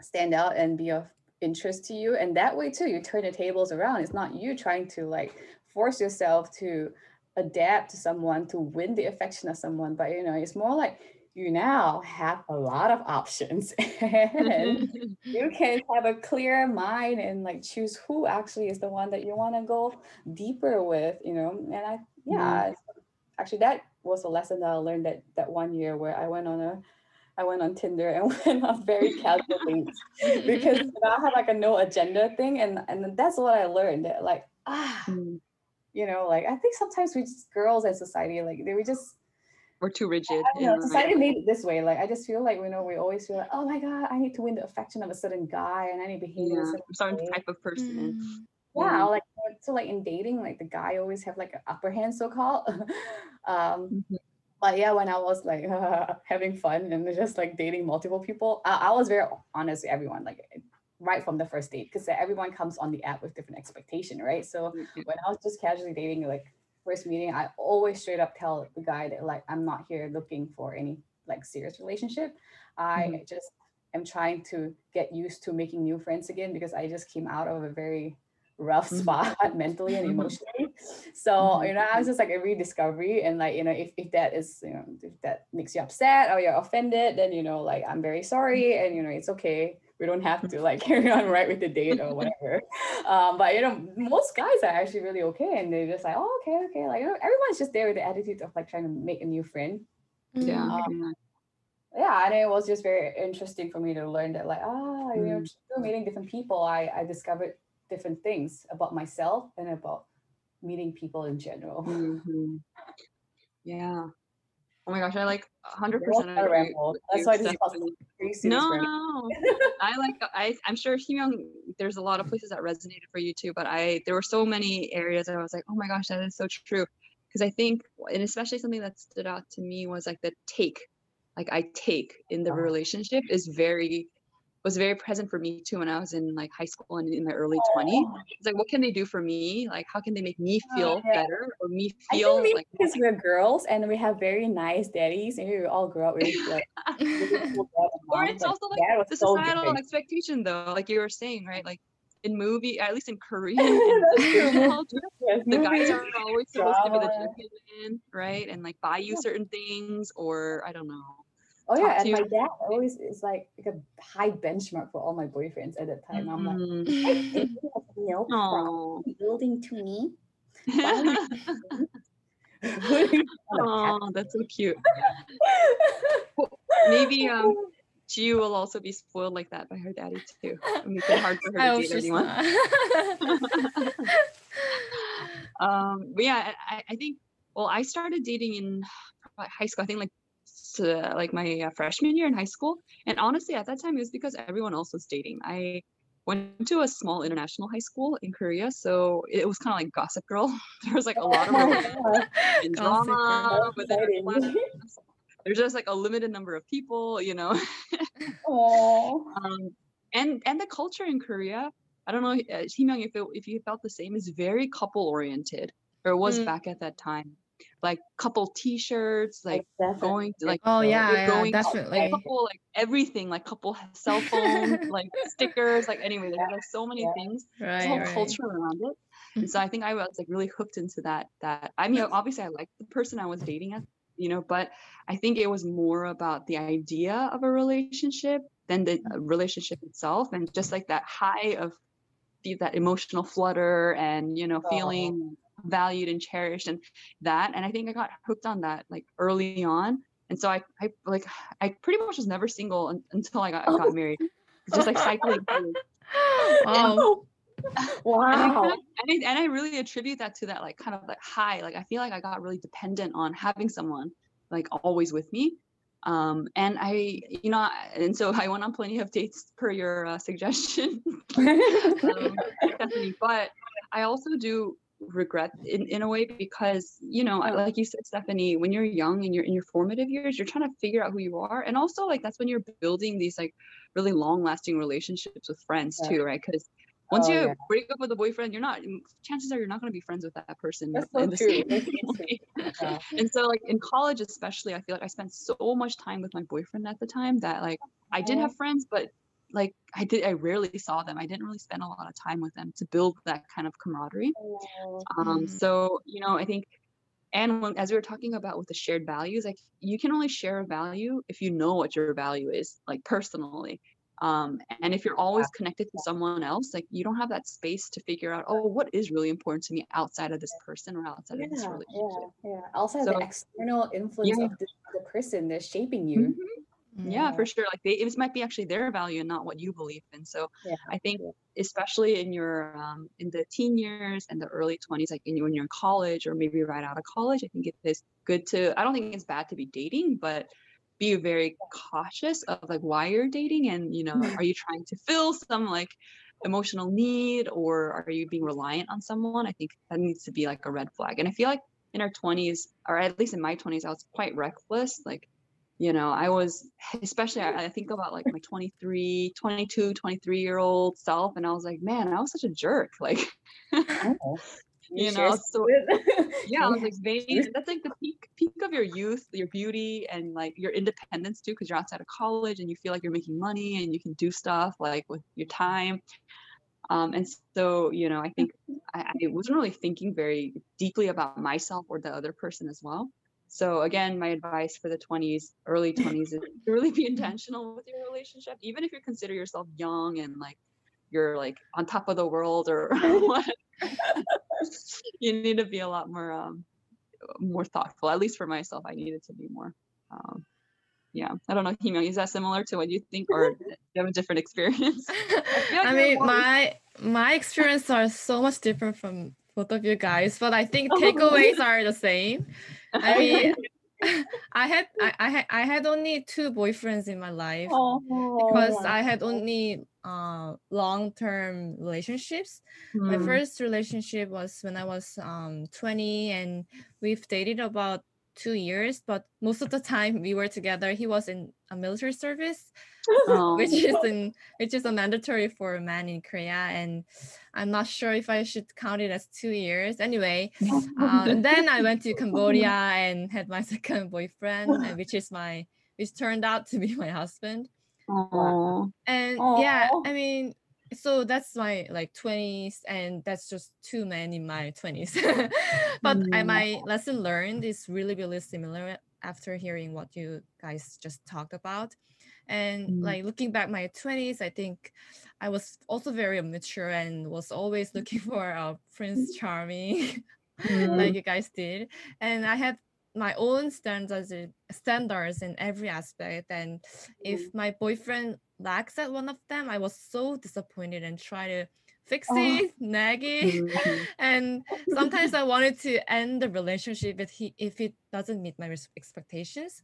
Speaker 2: stand out and be of interest to you. And that way too you turn the tables around. It's not you trying to like force yourself to adapt to someone to win the affection of someone but you know it's more like you now have a lot of options (laughs) and (laughs) you can have a clear mind and like choose who actually is the one that you want to go deeper with you know and i yeah it's- actually that was a lesson that i learned that that one year where i went on a I went on Tinder and (laughs) went on very casual dates because you know, I had like a no agenda thing, and and that's what I learned. That like ah,
Speaker 1: Mm.
Speaker 2: You know, like I think sometimes we just girls and society like they we just
Speaker 1: We're too rigid.
Speaker 2: I don't know,
Speaker 1: and, like,
Speaker 2: society made it this way. Like I just feel like you know we always feel like oh my god I need to win the affection of a certain guy and I need to behave in a
Speaker 1: yeah,
Speaker 2: certain
Speaker 1: I'm certain
Speaker 2: way.
Speaker 1: type of person.
Speaker 3: Mm.
Speaker 2: Yeah,
Speaker 1: Yeah.
Speaker 2: like so like in dating, like the guy always have like an upper hand so called. (laughs) um,
Speaker 1: Mhm.
Speaker 2: but yeah, when I was like (laughs) having fun and just like dating multiple people, I, I was very honest with everyone, like right from the first date, because everyone comes on the app with different expectation, right? So
Speaker 1: Mhm.
Speaker 2: when I was just casually dating, like first meeting, I always straight up tell the guy that like I'm not here looking for any like serious relationship. I
Speaker 1: Mhm.
Speaker 2: just am trying to get used to making new friends again because I just came out of a very rough (laughs)
Speaker 1: Mhm.
Speaker 2: spot mentally and
Speaker 1: Mhm.
Speaker 2: emotionally. So,
Speaker 1: Mhm.
Speaker 2: you know, I was just like a rediscovery and like, you know, if, if that is, you know, if that makes you upset or you're offended, then, you know, like I'm very sorry and, you know, it's okay. We don't have to like (laughs) carry on right with the date or whatever. um, but you know, most guys are actually really okay, and they're just like, oh, okay, okay. Like you know, everyone's just there with the attitude of like trying to make a new friend.
Speaker 1: Yeah.
Speaker 3: Mm.
Speaker 1: yeah.
Speaker 2: Yeah, and it was just very interesting for me to learn that like, ah, you know,
Speaker 1: Mm.
Speaker 2: through meeting different people, I I discovered different things about myself and about meeting people in general.
Speaker 1: Mhm. Yeah. Oh my gosh, I like 100%
Speaker 2: What a
Speaker 1: agree.
Speaker 2: That's why this is called
Speaker 1: Stephanie. No, no. (laughs) I like I I'm sure Himyoung there's a lot of places that resonated for you too, but I there were so many areas that I was like, "Oh my gosh, that is so true." Because I think and especially something that stood out to me was like the take. Like I take in the
Speaker 2: Oh.
Speaker 1: relationship is very was very present for me too when I was in like high school and in my early 20s.
Speaker 2: Oh,
Speaker 1: It's like what can they do for me? Like how can they make me
Speaker 2: Oh,
Speaker 1: feel better or me
Speaker 2: I
Speaker 1: feel
Speaker 2: think
Speaker 1: like
Speaker 2: because we're girls and we have very nice daddies, and we all grow up with like really (laughs) and
Speaker 1: or it's also like the societal
Speaker 2: different.
Speaker 1: expectation though like you were saying right like in movie at least in (laughs) korean
Speaker 2: That's true.
Speaker 1: and culture
Speaker 2: Yes,
Speaker 1: the guys are always supposed to be the gentleman right and like buy you certain things or i don't know
Speaker 2: Oh yeah, and my dad (laughs) always is like, like a high benchmark for all my boyfriends at that time. I'm like. I think you have no problem
Speaker 1: Aw.
Speaker 2: building to me. (laughs) Why would you- (laughs)
Speaker 1: Aw, that's so cute maybe um Jiu will also be spoiled like that by her daddy too and make it hard for her
Speaker 3: I
Speaker 1: to date anyone um but yeah I, I think well i started dating in high school i think like uh, like my uh, freshman year in high school and honestly at that time it was because everyone else was dating i went to a small international high school in korea so it was kind of like gossip girl (laughs) there was like a lot of (laughs) romance
Speaker 2: yeah.
Speaker 1: and
Speaker 3: Gossip
Speaker 1: drama but there's
Speaker 2: Exciting.
Speaker 1: less- there's just like a limited number of people you know (laughs) um, and and the culture in Korea, I don't know, uh, Himyoung, if it, if you felt the same, is very couple oriented, or it was
Speaker 3: Mm.
Speaker 1: back at that time, like couple T-shirts, like
Speaker 2: Definitely.
Speaker 1: going to like
Speaker 3: oh yeah, yeah,
Speaker 1: going out,
Speaker 3: definitely.
Speaker 1: couple like everything, like couple (laughs) cell phone, like stickers, like anyway, there's like so many
Speaker 2: Yeah.
Speaker 1: things, this
Speaker 3: Right,
Speaker 1: whole
Speaker 3: right.
Speaker 1: culture around it. And so (laughs) I think I was like really hooked into that. That I mean, obviously I liked the person I was dating at, you know, but I think it was more about the idea of a relationship than the uh, relationship itself, and just like that high of that emotional flutter and you know
Speaker 2: Oh.
Speaker 1: feeling valued and cherished and that. And I think I got hooked on that like early on. And so I, I like I pretty much was never single un- until I got,
Speaker 2: Oh.
Speaker 1: got married. Just like cycling. (laughs) (laughs)
Speaker 3: Wow.
Speaker 1: And I, kind of- and, I, and I really attribute that to that like kind of like high like i feel like i got really dependent on having someone like always with me um and i you know and so i went on plenty of dates per your uh, suggestion (laughs) um, but i also do regret in, in a way because you know like you said stephanie when you're young and you're in your formative years you're trying to figure out who you are and also like that's when you're building these like really long lasting relationships with friends
Speaker 2: Yeah.
Speaker 1: too right because once
Speaker 2: Oh,
Speaker 1: you
Speaker 2: yeah.
Speaker 1: break up with a boyfriend you're not chances are you're not going to be friends with that person
Speaker 2: That's
Speaker 1: in
Speaker 2: so
Speaker 1: the
Speaker 2: true.
Speaker 1: same
Speaker 2: That's so (laughs) true.
Speaker 1: way.
Speaker 2: Yeah.
Speaker 1: and so like in college especially i feel like i spent so much time with my boyfriend at the time that like i did have friends but like i did i rarely saw them i didn't really spend a lot of time with them to build that kind of camaraderie
Speaker 2: Oh,
Speaker 1: um
Speaker 3: Mhm.
Speaker 1: so you know i think and when, as we were talking about with the shared values like you can only share a value if you know what your value is like personally um and if you're always connected to someone else like you don't have that space to figure out oh what is really important to me outside of this person or outside of this relationship
Speaker 2: yeah, yeah. Also,
Speaker 1: So-
Speaker 2: the external influence
Speaker 1: Yeah.
Speaker 2: of the, the person that's shaping you.
Speaker 1: Mhm. Yeah for sure like they it might be actually their value and not what you believe in so
Speaker 2: Yeah,
Speaker 1: i think especially in your um, in the teen years and the early 20s like in, when you're in college or maybe right out of college i think it is good to i don't think it's bad to be dating but be very cautious of like why you're dating and you know are (laughs) you trying to fill some like emotional need or are you being reliant on someone? I think that needs to be like a red flag and i feel like in our 20s or at least in my 20s i was quite reckless like you know i was (laughs) especially I, I think about like my 23 22 23 year old self and i was like man i was such a jerk (laughs) like
Speaker 2: Oh, (laughs)
Speaker 1: You know, so- yeah i was like vain that's like the peak peak of your youth your beauty and like your independence too because you're outside of college and you feel like you're making money and you can do stuff like with your time. Um, and so you know i think I, I wasn't really thinking very deeply about myself or the other person as well So again, my advice for the 20s, early (laughs) 20s is to really be intentional with your relationship, even if you consider yourself young and like you're like on top of the world or (laughs) (laughs) what. you need to be a lot more um more thoughtful. At least for myself, I needed to be more. Um, yeah, I don't know, Himyoung, is that similar to what you think, or do you have a different experience?
Speaker 3: I, I mean, my my experience are so much different from both of you guys, but I think (laughs) oh, takeaways are the same. (laughs) I mean, (laughs) I had I, I had I had only two boyfriends in my life oh, because I had only uh, long-term relationships. Mm. My hmm. first relationship was when I was um 20 and we've dated about two years, but most of the time we were together. He was in a military service, oh. which is in which is a mandatory for a man in Korea, and I'm not sure if I should count it as two years. Anyway, um, then I went to Cambodia and had my (laughs) second boyfriend, which is my which turned out to be my husband. Aww. And Aww. yeah, I mean, so that's my like 20s and that's just two men in my 20s (laughs) (laughs) but mm. I, my lesson learned is really really similar after hearing what you guys just talked about and mm. like looking back my 20s i think i was also very immature and was always looking (laughs) for a prince charming mm. like you guys did and i had my own standards standards in every aspect and if mm. my boyfriend lacks at one of them i was so disappointed and try to fix oh. it, (laughs) nagging. Mm-hmm. (laughs) and sometimes I wanted to end the relationship if he if it doesn't meet my expectations.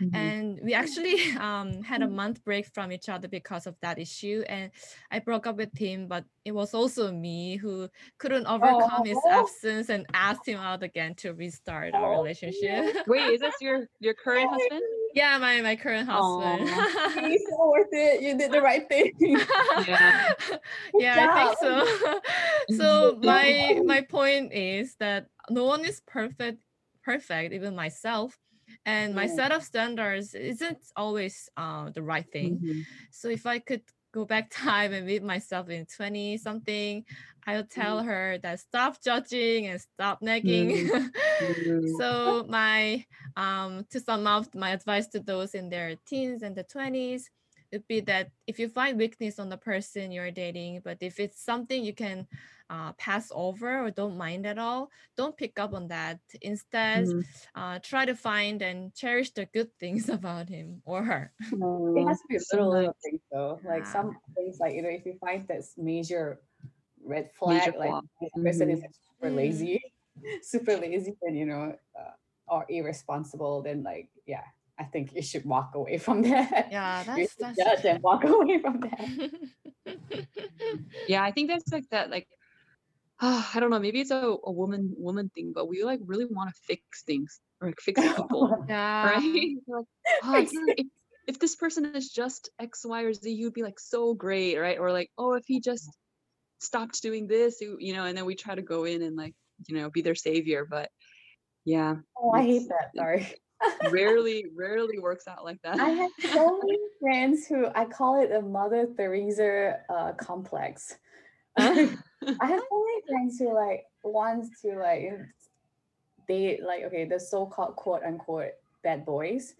Speaker 3: Mm-hmm. And we actually (laughs) um, had a month break from each other because of that issue. And I broke up with him, but it was also me who couldn't overcome oh. his absence and asked him out again to restart our oh. relationship.
Speaker 1: Wait, is this your your current husband?
Speaker 3: Yeah, my my current husband. (laughs)
Speaker 2: He's so worth it. You did the right thing. (laughs)
Speaker 3: yeah, yeah, I think so. (laughs) so my my point is that no one is perfect, perfect, even myself. And my set of standards isn't always uh, the right thing. Mm-hmm. So if I could go back (laughs) time and meet myself in 20 something, I'll tell mm. her that stop judging and stop nagging. (laughs) Mm. so my um to sum up my advice to those in their teens and the 20s would be that if you find weakness on the person you're dating, but if it's something you can uh, pass over or don't mind at all, don't pick up on that. Instead, mm-hmm. uh, try to find and cherish the good (laughs) things about him or her.
Speaker 2: it has to be little little things though. Like some things, like you know, if you find this major red flag, major like this person mm-hmm. is super mm-hmm. lazy, (laughs) super lazy, and you know, uh, or irresponsible, then like yeah, I think you should walk away from that.
Speaker 3: Yeah, (laughs) that's, that's
Speaker 2: judge and walk away from that.
Speaker 1: yeah, I think that's like that. Like uh, I don't know, maybe it's a, a woman woman thing, but we like really want to fix things or like, fix (laughs) people, (laughs)
Speaker 3: yeah.
Speaker 1: right? (laughs) Like, oh, if, if this person is just X, Y, or Z, you'd be like so great, right? Or like, oh, if he just stopped doing this, you know, and then we try to go in and like, you know, be their savior. But yeah.
Speaker 2: Oh, I hate that. Sorry.
Speaker 1: rarely, rarely works out like that.
Speaker 2: I have so many friends who I call it a Mother Teresa uh, complex. I have (laughs) so many friends who like wants to like date like okay the so-called quote unquote bad boys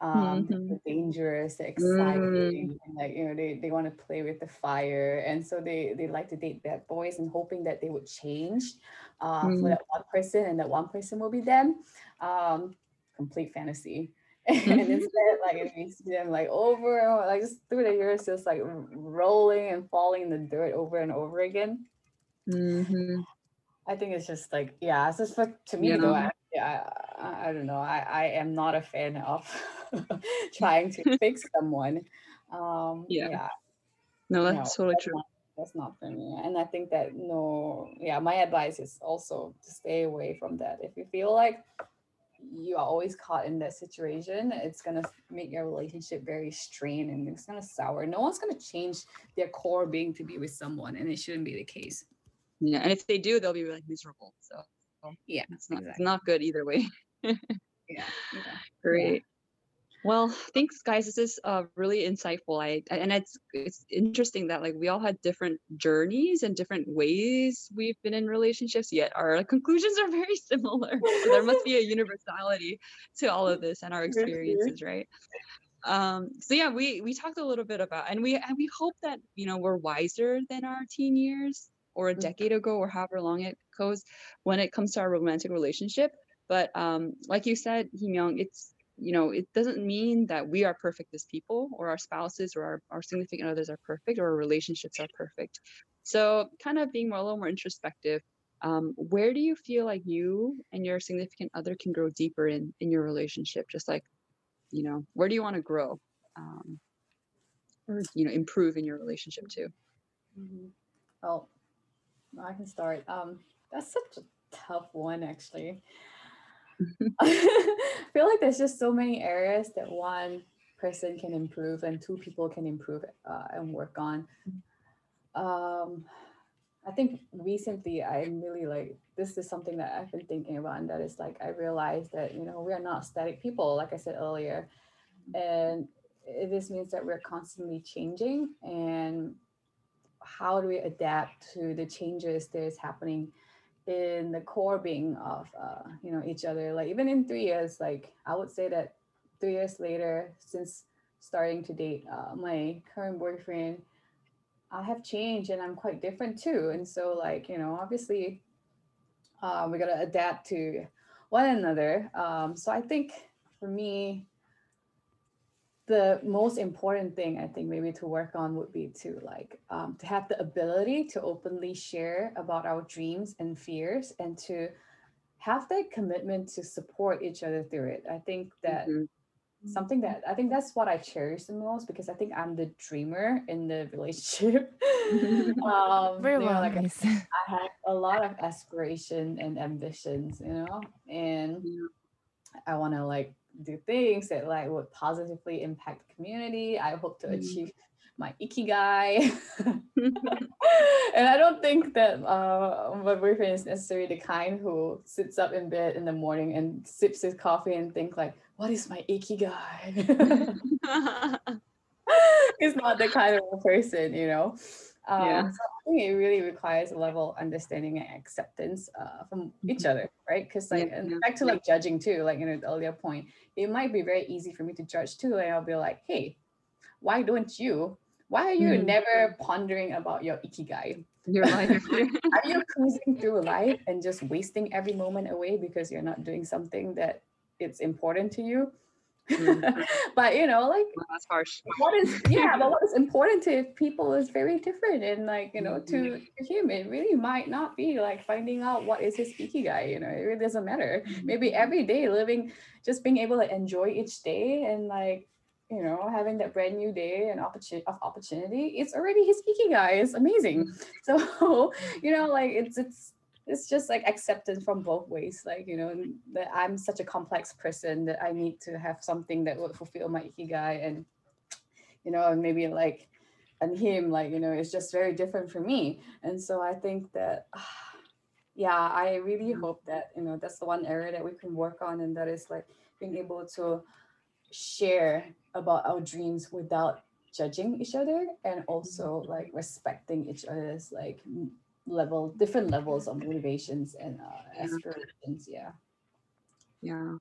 Speaker 2: um mm-hmm. dangerous exciting mm. and like you know they, they want to play with the fire and so they they like to date bad boys and hoping that they would change uh, mm. for that one person and that one person will be them um complete fantasy mm-hmm. (laughs) and (laughs) instead like you see them like over and over, like just through the years just like rolling and falling in the dirt over and over again
Speaker 1: Mm-hmm.
Speaker 2: I think it's just like yeah, it's just like to me yeah. though. I, yeah, I, I, don't know. I I am not a fan of (laughs) trying to (laughs) fix someone. Um, yeah. yeah.
Speaker 1: No, that's no, totally
Speaker 2: that's
Speaker 1: true.
Speaker 2: Not, that's not for me. And I think that no, yeah, my advice is also to stay away from that. If you feel like you are always caught in that situation, it's gonna make your relationship very strained and it's gonna sour. No one's gonna change their core being to be with someone, and it shouldn't be the case.
Speaker 1: Yeah, and if they do, they'll be like miserable. So
Speaker 2: yeah,
Speaker 1: it's not, exactly. it's not good either way. (laughs)
Speaker 2: yeah, yeah,
Speaker 1: great. Well, thanks, guys. This is uh, really insightful. I and it's it's interesting that like we all had different journeys and different ways we've been in relationships. Yet our conclusions are (laughs) very similar. So there must be a universality to all of this and our (laughs) experiences, right? Um, so yeah, we we talked a little bit about, and we and we hope that you know we're wiser than our teen years or a
Speaker 2: Mm.
Speaker 1: decade ago or however long it goes when it comes to our romantic relationship. But um, like you said, Hee Myung, it's you know, it doesn't mean that we are perfect as people or our spouses or our, our significant others are perfect or our relationships are perfect. So kind of being more, a little more introspective, um, where do you feel like you and your significant other can grow deeper in in your relationship? Just like, you know, where do you want to grow? Um, or you know, improve in your relationship too.
Speaker 2: Mhm. Well, I can start. Um, that's such a tough one, actually. (laughs) (laughs) I feel like there's just so many areas that one person can improve and two people can improve uh, and work on. Um, I think recently I'm really like this is something that I've been thinking about, and that is like I realized that you know we are not static people, like I said earlier, and this means that we're constantly changing and how do we adapt to the changes that is happening in the core being of uh, you know each other? Like even in three years like i would say that three years later since starting to date uh, my current boyfriend i have changed and i'm quite different too. And so like you know obviously uh, we got to adapt to one another. Um, so i think for me the most important thing I think maybe to work on would be to like um, to have the ability to openly share about our dreams and fears and to have that commitment to support each other through it. I think that
Speaker 1: Mhm.
Speaker 2: something that I think that's what I cherish the most because I think I'm the dreamer in the (laughs) relationship. (laughs) um,
Speaker 3: Very
Speaker 2: you know,
Speaker 3: well.
Speaker 2: like I
Speaker 3: nice. (laughs)
Speaker 2: I have a lot of aspiration and ambitions, you know, and
Speaker 1: Yeah.
Speaker 2: I want to like do things that like would positively impact the community. I hope to
Speaker 1: Mm.
Speaker 2: achieve my ikigai. (laughs) (laughs) and I don't think that uh, my boyfriend is necessarily the kind who sits up in bed in the morning and sips his coffee and think like, what is my ikigai? (laughs) He's not the kind of a person, you know. Um,
Speaker 1: Yeah.
Speaker 2: So I think it really requires a level of understanding and acceptance uh, from each other, right? Because like,
Speaker 1: Mm-hmm. Yeah,
Speaker 2: and back to like judging too, like you know, the earlier point, it might be very easy for me to judge too, and I'll be like, hey, why don't you? Why are you
Speaker 1: Mhm.
Speaker 2: never pondering about your ikigai?
Speaker 1: Your life. (laughs)
Speaker 2: Are you cruising through life and just wasting every moment away because you're not doing something that it's important to you?
Speaker 1: Mm. (laughs)
Speaker 2: but you know, like
Speaker 1: Well, That's harsh.
Speaker 2: what is (laughs) yeah but what is important to people is very different and like you know to,
Speaker 1: Mhm.
Speaker 2: to him it really might not be like finding out what is his ikigai you know it really doesn't matter maybe every day living just being able to enjoy each day and like you know having that brand new day and opportunity of opportunity it's already his ikigai it's amazing so (laughs) you know like it's it's it's just like acceptance from both ways like you know that i'm such a complex person that i need to have something that would fulfill my ikigai and you know and maybe like and him like you know it's just very different for me. And so i think that (sighs) yeah i really hope that you know that's the one area that we can work on and that is like being able to share about our dreams without judging each other and also mm-hmm. like respecting each other's like level different levels of motivations and uh, aspirations yeah
Speaker 1: Yeah.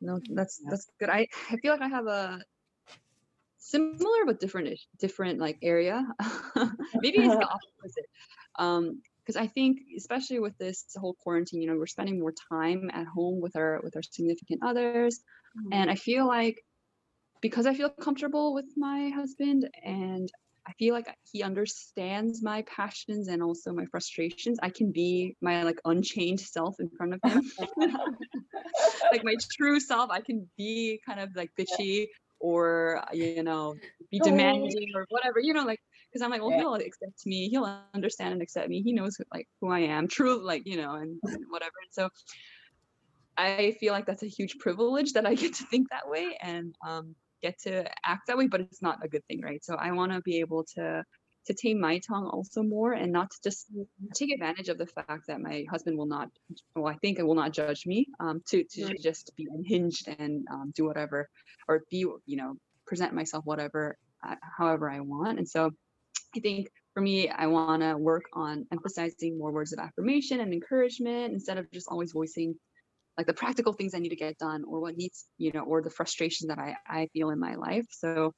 Speaker 1: No, that's that's good. I I feel like I have a similar but different different like area. (laughs) Maybe it's the (laughs) opposite. Um, because I think especially with this whole quarantine, you know, we're spending more time at home with our with our significant others, and I feel like because I feel comfortable with my husband and I feel like he understands my passions and also my frustrations. I can be my like unchained self in front of him. (laughs) (laughs) like my true self. I can be kind of like bitchy or you know, be
Speaker 2: Oh.
Speaker 1: demanding or whatever, you know, like because I'm like, well,
Speaker 2: Yeah.
Speaker 1: he'll accept me, he'll understand and accept me. He knows who, like who I am, true, like, you know, and, (laughs) and whatever. And so I feel like that's a huge privilege that I get to think that way and um, get to act that way, but it's not a good thing, right? So I want to be able to to tame my tongue also more and not to just take advantage of the fact that my husband will not well i think it will not judge me um to, to
Speaker 2: Right.
Speaker 1: just be unhinged and um, do whatever or be you know present myself whatever uh, however i want and so i think for me i want to work on emphasizing more words of affirmation and encouragement instead of just always voicing like the practical things i need to get done or what needs you know or the frustration that i i feel in my life. So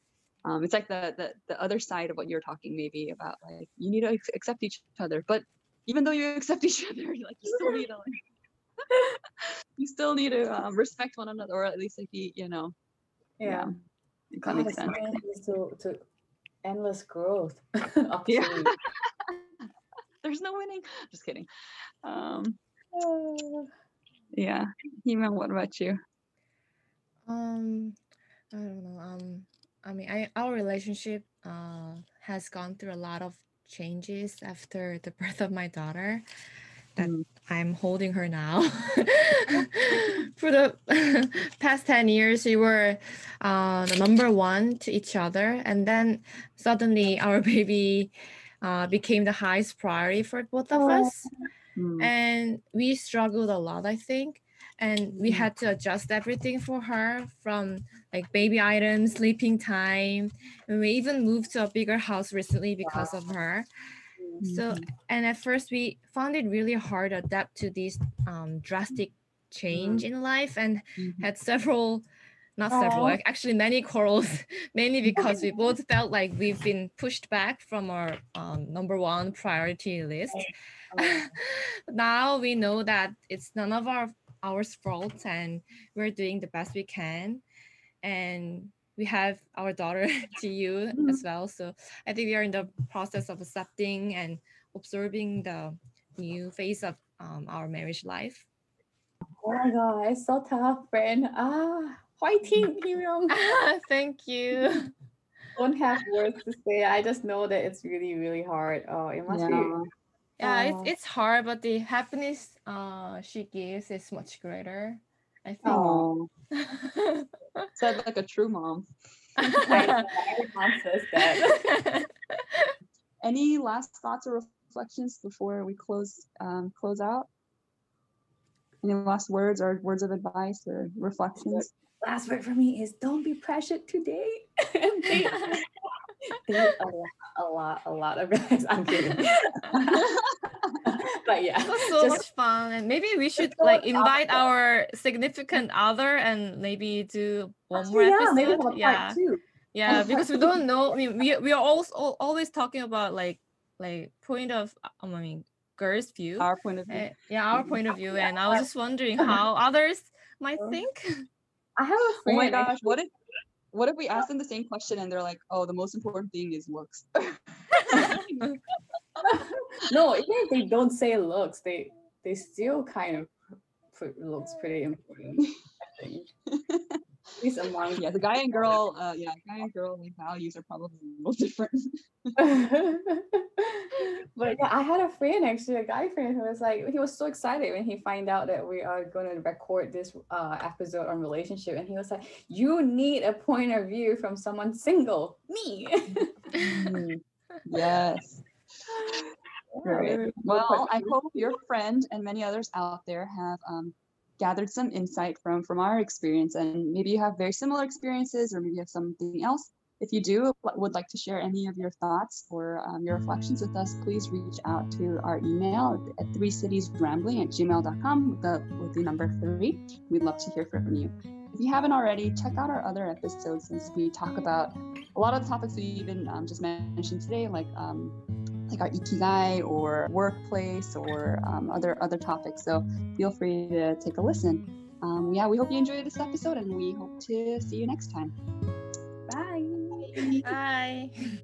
Speaker 1: um, it's like the, the the other side of what you're talking maybe about like you need to ac- accept each other but even though you (laughs) accept each other you like you still need to like (laughs) you still need to um, respect one another or at least like be you know.
Speaker 2: Yeah.
Speaker 1: if that makes sense.
Speaker 2: to, to endless growth. (laughs)
Speaker 1: Yeah. there's no winning. Just kidding. Um
Speaker 2: Oh, (sighs)
Speaker 1: yeah Hima, what about you
Speaker 3: Um, I don't know. Um, I mean, I our relationship uh has gone through a lot of changes after the (laughs) birth of my daughter. That
Speaker 1: Mm.
Speaker 3: I'm holding her now. (laughs) For the (laughs) past ten years, we were uh the number one to each other, and then suddenly our baby uh became the highest priority for both of
Speaker 2: Oh.
Speaker 3: us
Speaker 1: Mm,
Speaker 3: and we struggled a lot i think and we
Speaker 1: Mm.
Speaker 3: had to adjust everything for her from like baby items sleeping time and we even moved to a bigger house recently because of her so
Speaker 1: mhm.
Speaker 3: and at first we found it really hard to adapt to this um, drastic change in life and
Speaker 1: Mhm.
Speaker 3: had several not several like actually many quarrels (laughs) mainly because we (laughs) both felt like we've been pushed back from our um, number one priority list. (laughs) now we know that it's none of our our fault and we're doing the best we can and we have our daughter (laughs) to you
Speaker 1: Mhm.
Speaker 3: as well so i think we are in the process of accepting and observing the new phase of um, our marriage life
Speaker 2: oh my god, it's so tough, friend. Ah, fighting, Himyong. (laughs)
Speaker 3: thank you
Speaker 2: Don't have words to say. I just know that it's really, really hard. Oh, it must be.
Speaker 1: Yeah
Speaker 3: yeah
Speaker 2: Oh.
Speaker 3: it's, it's hard but the happiness uh, she gives is much greater i think
Speaker 1: oh. (laughs) Said like a true mom. (laughs)
Speaker 2: Every mom says that. (laughs)
Speaker 1: any last thoughts or reflections before we close um, close out? Any last words or words of advice or reflections?
Speaker 2: Last word for me is don't be pressured today. And date, date a, lot, a lot, a lot of guys. (laughs) I'm kidding. (laughs) but yeah,
Speaker 3: It was so
Speaker 2: just
Speaker 3: much fun, and maybe we should
Speaker 2: so
Speaker 3: like
Speaker 2: much
Speaker 3: invite
Speaker 2: fun.
Speaker 3: our significant other and maybe do one more
Speaker 2: actually, yeah,
Speaker 3: episode.
Speaker 2: maybe have a part
Speaker 3: yeah,
Speaker 2: two.
Speaker 3: yeah, because we (laughs) don't know. I mean, we we are also always talking about like like point of um, I mean girls' view.
Speaker 1: our point of view
Speaker 3: Uh, yeah, our point of view,
Speaker 2: Yeah,
Speaker 3: and I was just wondering how others might
Speaker 2: Uh,
Speaker 3: think.
Speaker 2: I have a
Speaker 1: oh my gosh what if what if we ask them the same question and they're like oh the most important thing is looks (laughs)
Speaker 2: no, even if they don't say looks, they they still kind of put looks pretty important. I think. (laughs) At least among
Speaker 1: yeah the guy and girl uh yeah guy and girl like, values are probably a little (laughs) different. (laughs)
Speaker 2: But yeah, I had a friend actually, a guy friend who was like, he was so excited when he find out that we are going to record this uh, episode on relationship, and he was like, "You need a point of view from someone single, me."
Speaker 1: Mm, yes. (laughs) Great. Well, I hope your friend and many others out there have um, gathered some insight from from our experience, and maybe you have very similar experiences, or maybe you have something else. If you do would like to share any of your thoughts or um, your reflections with us, please reach out to our email at three cities rambling at gmail.com with the, with the number three. We'd love to hear from you. If you haven't already, check out our other episodes since we talk about a lot of the topics we even um, just mentioned today, like um, like our ikigai or workplace or um, other other topics. So feel free to take a listen. Um, yeah, we hope you enjoyed this episode, and we hope to see you next time.
Speaker 2: Bye.
Speaker 3: Bye.